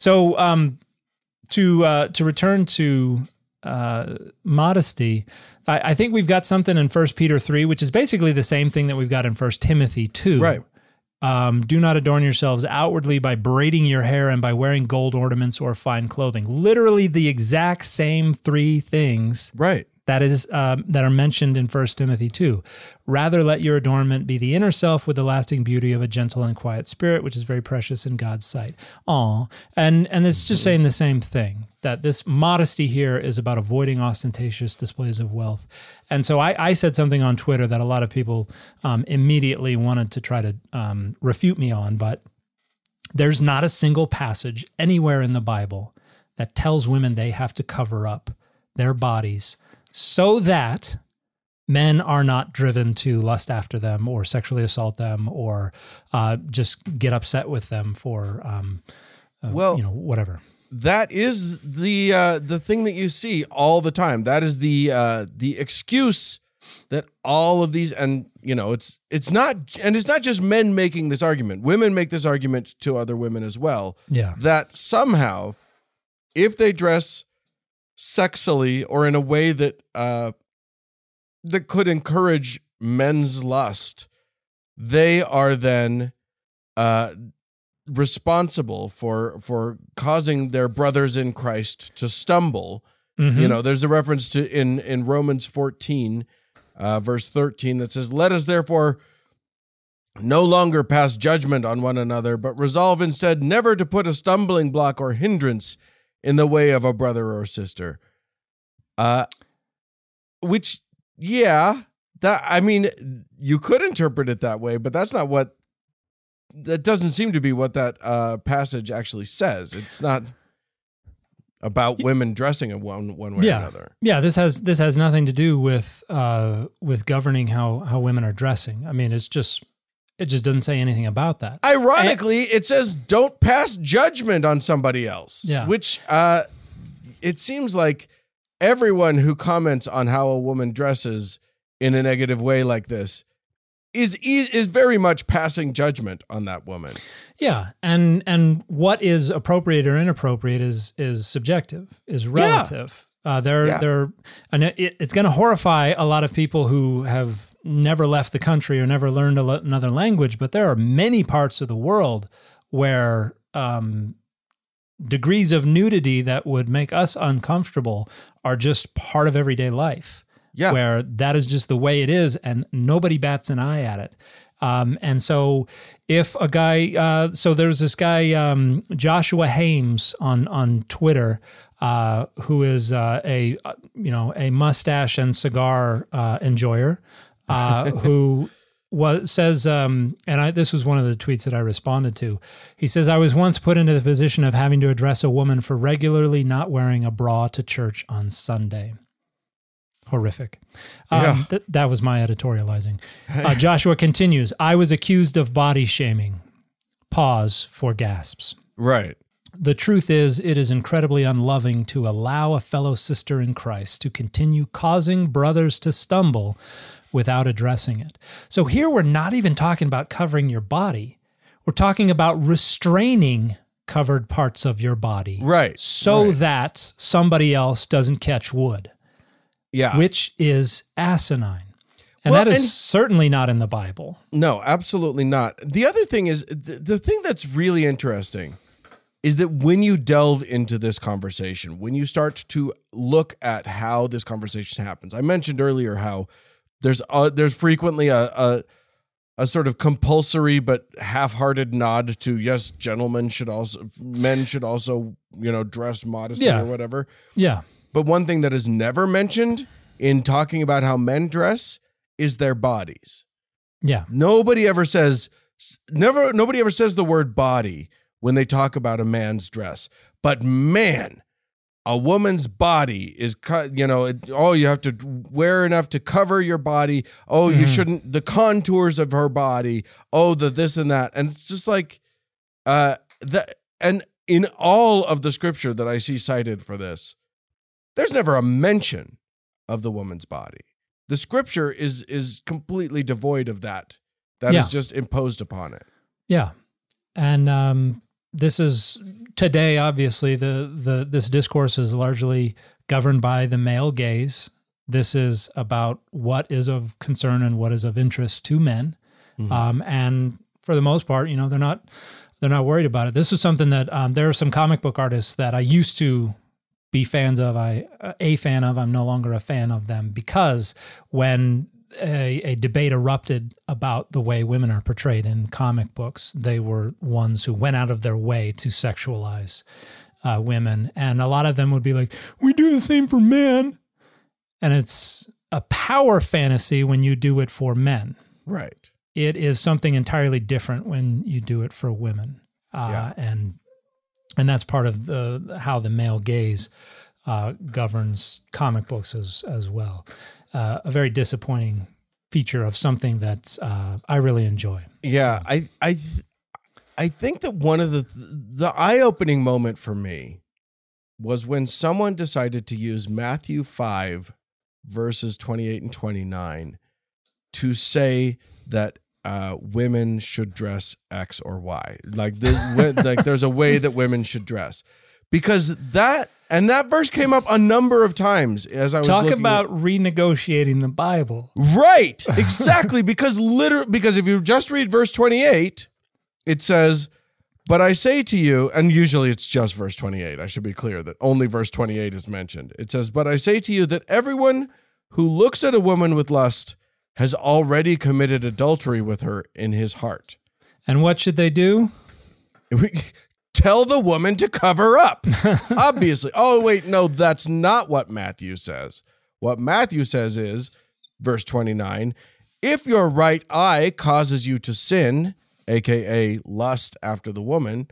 So, um, to uh, to return to uh, modesty, I, I think we've got something in First Peter three, which is basically the same thing that we've got in First Timothy two. Right. Um, do not adorn yourselves outwardly by braiding your hair and by wearing gold ornaments or fine clothing. Literally the exact same three things Right. That is um, that are mentioned in 1 Timothy 2. Rather let your adornment be the inner self with the lasting beauty of a gentle and quiet spirit, which is very precious in God's sight. Aw. And and it's just saying the same thing. That this modesty here is about avoiding ostentatious displays of wealth. And so I, I said something on Twitter that a lot of people um, immediately wanted to try to um, refute me on, but there's not a single passage anywhere in the Bible that tells women they have to cover up their bodies so that men are not driven to lust after them or sexually assault them or uh, just get upset with them for, um, uh, Well- you know, whatever. that is the uh, the thing that you see all the time. That is the uh, the excuse that all of these and you know it's it's not and it's not just men making this argument. Women make this argument to other women as well. Yeah. That somehow, if they dress sexily or in a way that uh, that could encourage men's lust, they are then uh, responsible for for causing their brothers in Christ to stumble. Mhm. You know, there's a reference to in in Romans 14, uh, verse 13 that says, "Let us therefore no longer pass judgment on one another, but resolve instead never to put a stumbling block or hindrance in the way of a brother or sister." Uh, which, yeah, that I mean, you could interpret it that way, but that's not what. That doesn't seem to be what that uh, passage actually says. It's not about women dressing in one one way or another. Yeah, this has this has nothing to do with uh, with governing how how women are dressing. I mean, it's just it just doesn't say anything about that. Ironically, it says don't pass judgment on somebody else. Yeah. Which uh it seems like everyone who comments on how a woman dresses in a negative way like this is is, very much passing judgment on that woman. Yeah, and and what is appropriate or inappropriate is is subjective, is relative. Uh, they're Yeah. they're and it, it's going to horrify a lot of people who have never left the country or never learned a, another language. But there are many parts of the world where um, degrees of nudity that would make us uncomfortable are just part of everyday life Yeah. where that is just the way it is and nobody bats an eye at it. Um, and so if a guy, uh, so there's this guy, um, Joshua Hames on, on Twitter, uh, who is, uh, a, uh, you know, a mustache and cigar, uh, enjoyer, uh, who was says, um, and I, this was one of the tweets that I responded to. He says, I was once put into the position of having to address a woman for regularly not wearing a bra to church on Sunday horrific. Um, Yeah. th- that was my editorializing. *laughs* Uh, Joshua continues I was accused of body shaming. Pause for gasps. Right. The truth is, it is incredibly unloving to allow a fellow sister in Christ to continue causing brothers to stumble without addressing it. So here we're not even talking about covering your body, we're talking about restraining covered parts of your body. Right. So Right. that somebody else doesn't catch wood Yeah. which is asinine. And Well, that is and- certainly not in the Bible. No, absolutely not. The other thing is the, the thing that's really interesting is that when you delve into this conversation, when you start to look at how this conversation happens, I mentioned earlier how there's uh, there's frequently a, a a sort of compulsory but half-hearted nod to yes, gentlemen should also men should also you know dress modestly Yeah. or whatever. Yeah. But one thing that is never mentioned in talking about how men dress is their bodies. Yeah. Nobody ever says never nobody ever says the word body when they talk about a man's dress. But man, a woman's body is cut, you know, it, oh you have to wear enough to cover your body. Oh, you shouldn't the contours of her body. Oh, the this and that. And it's just like uh that and in all of the scripture that I see cited for this, there's never a mention of the woman's body. The scripture is is completely devoid of that. That is Yeah. just imposed upon it. Yeah. And um, this is today, obviously, the, the this discourse is largely governed by the male gaze. This is about what is of concern and what is of interest to men. Um, and for the most part, you know, they're not they're not worried about it. This is something that um, there are some comic book artists that I used to be fans of. I a fan of. I'm no longer a fan of them because when a, a debate erupted about the way women are portrayed in comic books, they were ones who went out of their way to sexualize uh, women, and a lot of them would be like, "We do the same for men," and it's a power fantasy when you do it for men. Right. It is something entirely different when you do it for women, uh, Yeah. and and that's part of the how the male gaze uh, governs comic books as as well. Uh, a very disappointing feature of something that uh, I really enjoy. Yeah, I I I think that one of the the eye-opening moment for me was when someone decided to use Matthew 5 verses 28 and 29 to say that uh, women should dress X or Y. Like the, *laughs* like there's a way that women should dress. Because that and that verse came up a number of times as I was Talk looking at- about renegotiating the Bible. Right. *laughs* Exactly. because literally because if you just read verse 28, it says, But I say to you, and usually it's just verse 28. I should be clear that only verse 28 is mentioned. It says, But I say to you that everyone who looks at a woman with lust has already committed adultery with her in his heart. And what should they do? *laughs* Tell the woman to cover up. *laughs* Obviously. Oh, wait, no, that's not what Matthew says. What Matthew says is, verse 29, if your right eye causes you to sin, aka lust after the woman,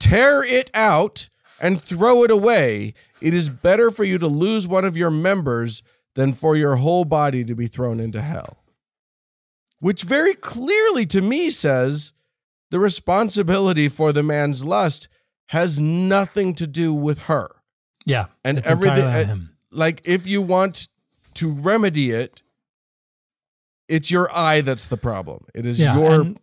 tear it out and throw it away. It is better for you to lose one of your members than for your whole body to be thrown into hell. Which very clearly to me says the responsibility for the man's lust has nothing to do with her. Yeah, And it's everything like if you want to remedy it, it's your eye that's the problem. It is Yeah, your and,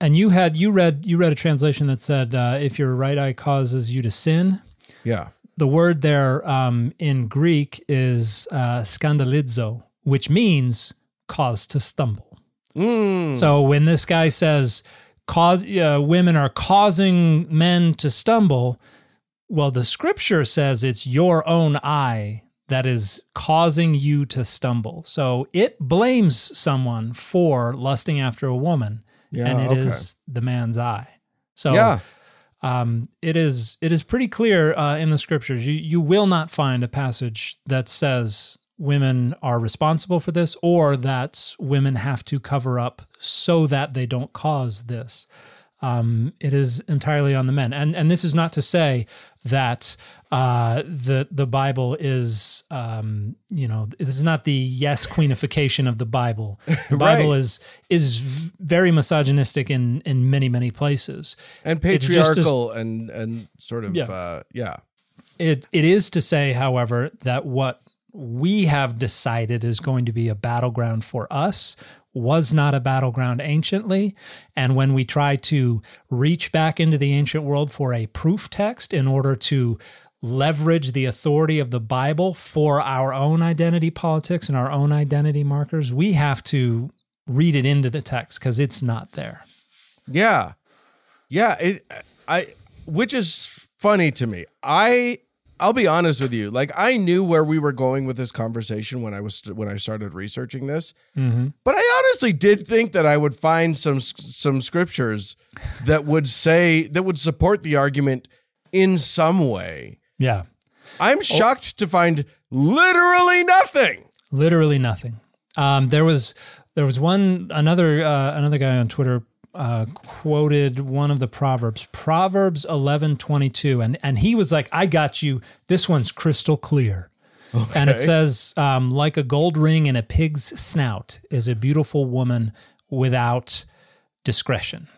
and you had you read you read a translation that said uh, if your right eye causes you to sin, yeah. the word there um, in Greek is uh, scandalizo, which means cause to stumble. Mm. So when this guy says cause uh, women are causing men to stumble, well, the scripture says it's your own eye that is causing you to stumble. So it blames someone for lusting after a woman, Yeah, and it is okay. the man's eye. So yeah. um, it is it is pretty clear uh, in the scriptures. You you will not find a passage that says women are responsible for this or that women have to cover up so that they don't cause this. Um, it is entirely on the men, and and this is not to say that uh, the the Bible is um, you know this is not the yes queenification of the Bible. *laughs* The Bible Right. is is very misogynistic in in many many places. And just as- patriarchal and and sort of Yeah. uh yeah. It it is to say, however, that what we have decided is going to be a battleground for us was not a battleground anciently. And when we try to reach back into the ancient world for a proof text in order to leverage the authority of the Bible for our own identity politics and our own identity markers, we have to read it into the text because it's not there. Yeah. Yeah, it I which is funny to me. I I'll be honest with you. Like I knew where we were going with this conversation when I was when I started researching this. Mm-hmm. But I honestly did think that I would find some some scriptures that would say that would support the argument in some way. Yeah. I'm shocked to find literally nothing. literally nothing. Um, there was there was one another uh, another guy on Twitter uh, quoted one of the proverbs, Proverbs eleven twenty two, and and he was like, "I got you. This one's crystal clear." And it says, um, "Like a gold ring in a pig's snout is a beautiful woman without discretion."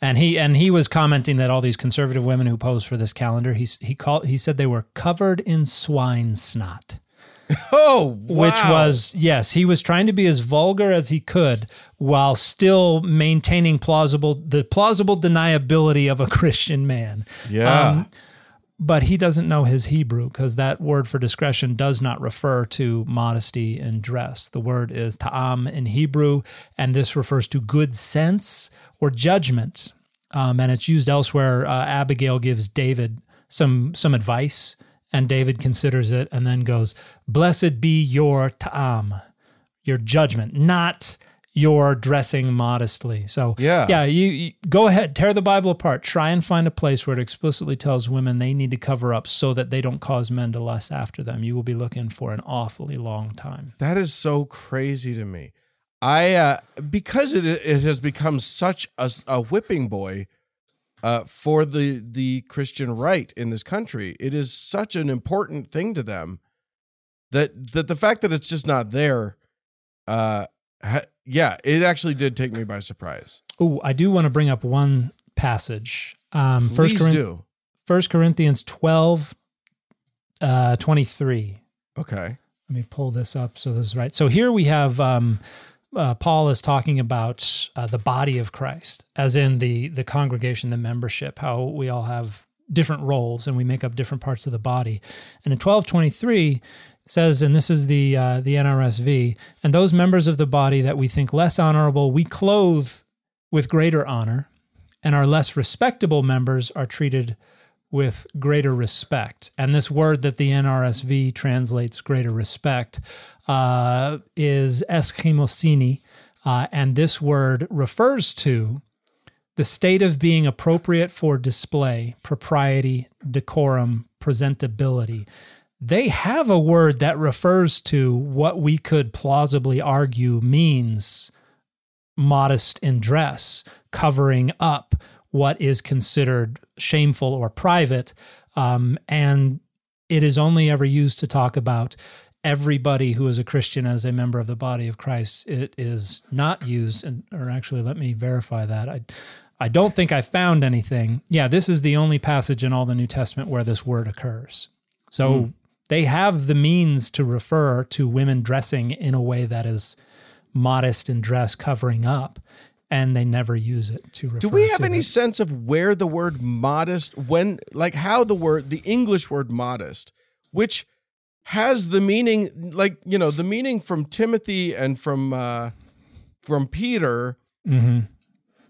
And he and he was commenting that all these conservative women who pose for this calendar, he he called he said they were covered in swine snot *laughs* Oh, which was yes he was trying to be as vulgar as he could while still maintaining plausible the plausible deniability of a *laughs* christian man. Yeah. um, but he doesn't know his hebrew because that word for discretion does not refer to modesty and dress. The word is ta'am in hebrew and this refers to good sense or judgment. Um, and it's used elsewhere. Uh, abigail gives david some some advice And David considers it and then goes, Blessed be your ta'am, your judgment, not your dressing modestly. So, Yeah. yeah, you, you go ahead, tear the Bible apart, try and find a place where it explicitly tells women they need to cover up so that they don't cause men to lust after them. You will be looking for an awfully long time. That is so crazy to me. I uh, because it it has become such a, a whipping boy uh, for the the Christian right in this country. It is such an important thing to them that that the fact that it's just not there. Uh, ha- yeah, it actually did take me by surprise. Oh, I do want to bring up one passage. Um, First, Corinth- do. First Corinthians 12, uh, 23. Okay. Let me pull this up so this is right. So here we have um, uh, Paul is talking about uh, the body of Christ, as in the the congregation, the membership, how we all have different roles and we make up different parts of the body. And in twelve twenty three says, and this is the uh, the NRSV, and those members of the body that we think less honorable, we clothe with greater honor, and our less respectable members are treated with greater respect. And this word that the NRSV translates greater respect uh, is euschemosyne. Uh, and this word refers to the state of being appropriate for display, propriety, decorum, presentability. They have a word that refers to what we could plausibly argue means modest in dress, covering up what is considered shameful or private. Um, and it is only ever used to talk about everybody who is a Christian as a member of the body of Christ. It is not used, and, or actually, let me verify that. I, I don't think I found anything. Yeah, this is the only passage in all the New Testament where this word occurs. So they have the means to refer to women dressing in a way that is modest in dress, covering up, and they never use it to refer. Do we have any it. sense of where the word modest, when, like how the word, the English word modest, which has the meaning, like, you know, the meaning from Timothy and from, uh, from Peter Mhm.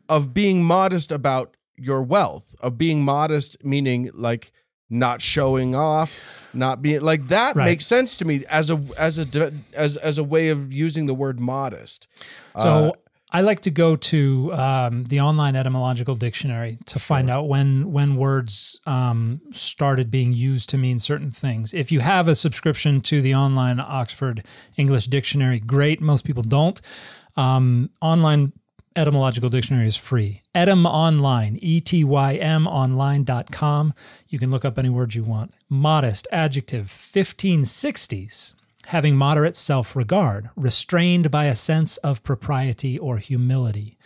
of being modest about your wealth, of being modest, meaning like not showing off, not being like that Right. makes sense to me as a, as a, as, as a way of using the word modest. So Uh, I like to go to um, the online etymological dictionary to find out when when words um, started being used to mean certain things. If you have a subscription to the online Oxford English Dictionary, great. Most people don't. Um, online etymological dictionary is free. Etym Online, E T Y M online.com. You can look up any word you want. Modest, adjective, 1560s having moderate self regard, restrained by a sense of propriety or humility.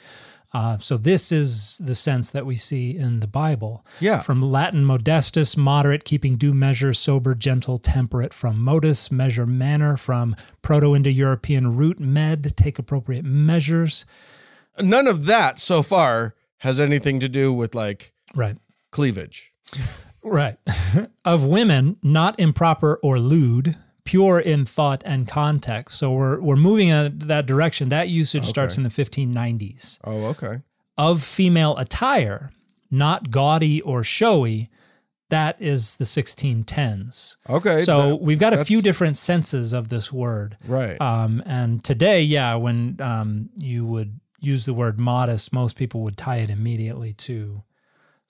Uh, so, this is the sense that we see in the Bible. Yeah. From Latin modestus, moderate, keeping due measure, sober, gentle, temperate. From modus, measure, manner. From Proto Indo European root, med, take appropriate measures. none of that so far has anything to do with like Right. cleavage. Right. *laughs* of women, not improper or lewd, pure in thought and context. So we're we're moving in that direction. That usage starts in the 1590s. Oh, okay. Of female attire, not gaudy or showy, that is the 1610s. Okay. So that- we've got a few different senses of this word. Right. Um, and today, yeah, when um, you would use the word modest, most people would tie it immediately to,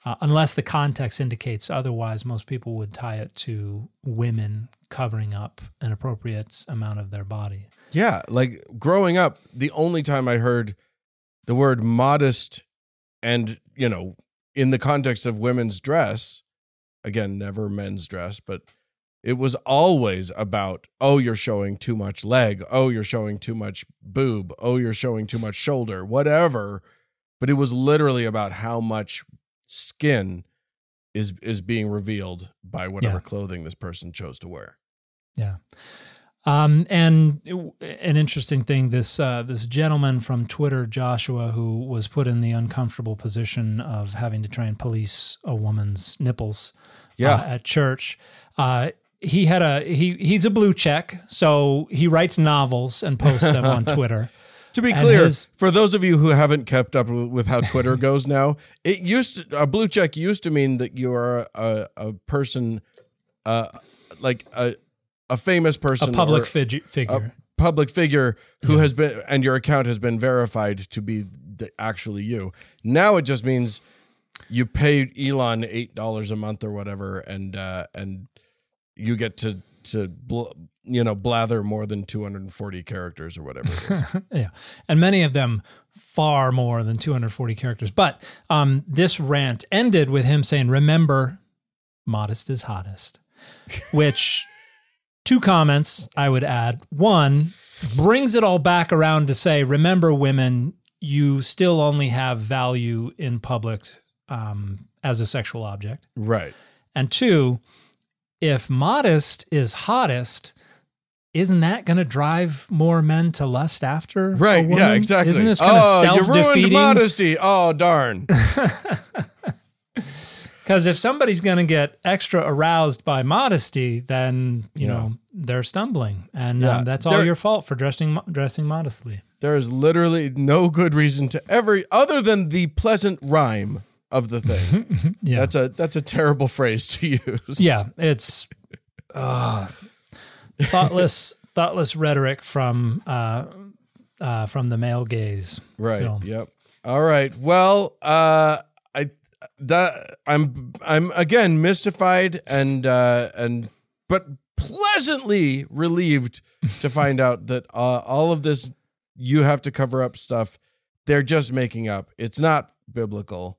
uh, unless the context indicates otherwise, most people would tie it to women covering up an appropriate amount of their body. yeah. Like growing up, the only time I heard the word modest and, you know, in the context of women's dress, again, never men's dress, but it was always about, oh, you're showing too much leg. Oh, you're showing too much boob. Oh, you're showing too much shoulder, whatever. But it was literally about how much skin is is being revealed by whatever Yeah. clothing this person chose to wear. Yeah. Um, and an interesting thing, this uh, this gentleman from Twitter, Joshua, who was put in the uncomfortable position of having to try and police a woman's nipples Yeah. uh, at church. Uh, he had a he he's a blue check, so he writes novels and posts them on *laughs* Twitter. To be And clear, his- for those of you who haven't kept up with with how Twitter *laughs* goes now, it used to, a blue check used to mean that you are a, a person uh, like a a famous person, A public fig- figure. a public figure who Yeah. has been and your account has been verified to be the, actually you. Now it just means you pay Elon eight dollars a month or whatever, and uh, and you get to to bl- you know blather more than two hundred and forty characters or whatever. It is. *laughs* yeah, and many of them far more than 240 characters. But um, this rant ended with him saying, "Remember, modest is hottest," which two comments I would add. One brings it all back around to say, "Remember, women, you still only have value in public um, as a sexual object." right. And two, if modest is hottest, isn't that going to drive more men to lust after? Right. Yeah. Exactly. Isn't this kind of oh, you self ruined defeating? modesty. Oh, darn. *laughs* *laughs* Because if somebody's going to get extra aroused by modesty, then you Yeah. know they're stumbling, and Yeah. um, that's all your fault for dressing dressing modestly. There is literally no good reason to ever, other than the pleasant rhyme of the thing. *laughs* Yeah, That's a that's a terrible phrase to use. yeah, it's uh, thoughtless *laughs* thoughtless rhetoric from uh, uh, from the male gaze. Right. So- Yep. All right. Well, uh, I that I'm I'm again mystified and uh, and but pleasantly relieved to *laughs* find out that uh, all of this you have to cover up stuff they're just making up. It's not biblical.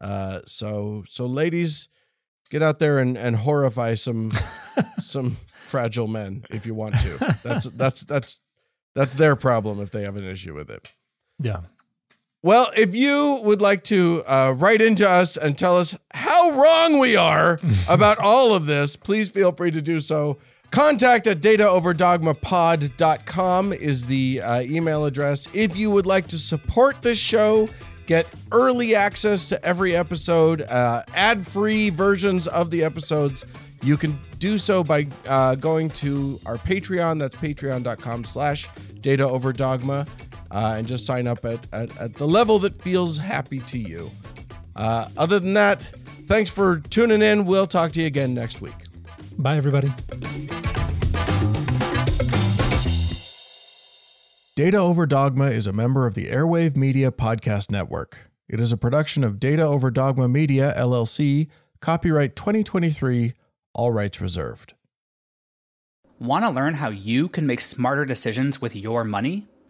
Uh, so so ladies, get out there and and horrify some *laughs* some fragile men if you want to. That's *laughs* that's that's that's their problem if they have an issue with it. Yeah. Well, if you would like to uh, write into us and tell us how wrong we are *laughs* about all of this, please feel free to do so. Contact at dataoverdogmapod.com is the uh, email address. If you would like to support this show, get early access to every episode, uh, ad free versions of the episodes, you can do so by uh, going to our Patreon. That's patreon.com slash dataoverdogma uh, and just sign up at, at, at the level that feels happy to you. Uh, other than that, thanks for tuning in. We'll talk to you again next week. Bye, everybody. Data Over Dogma is a member of the Airwave Media Podcast Network. It is a production of Data Over Dogma Media, LLC, copyright 2023, all rights reserved. Want to learn how you can make smarter decisions with your money?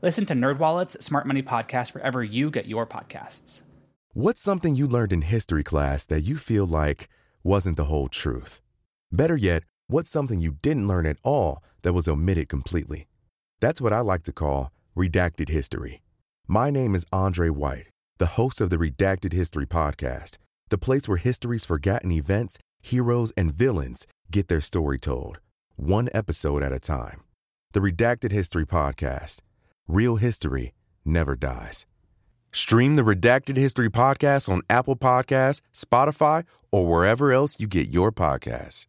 Listen to NerdWallet's Smart Money Podcast wherever you get your podcasts. What's something you learned in history class that you feel like wasn't the whole truth? Better yet, what's something you didn't learn at all that was omitted completely? That's what I like to call redacted history. My name is Andre White, the host of the Redacted History Podcast, the place where history's forgotten events, heroes, and villains get their story told, one episode at a time. The Redacted History Podcast. Real history never dies. Stream the Redacted History Podcast on Apple Podcasts, Spotify, or wherever else you get your podcasts.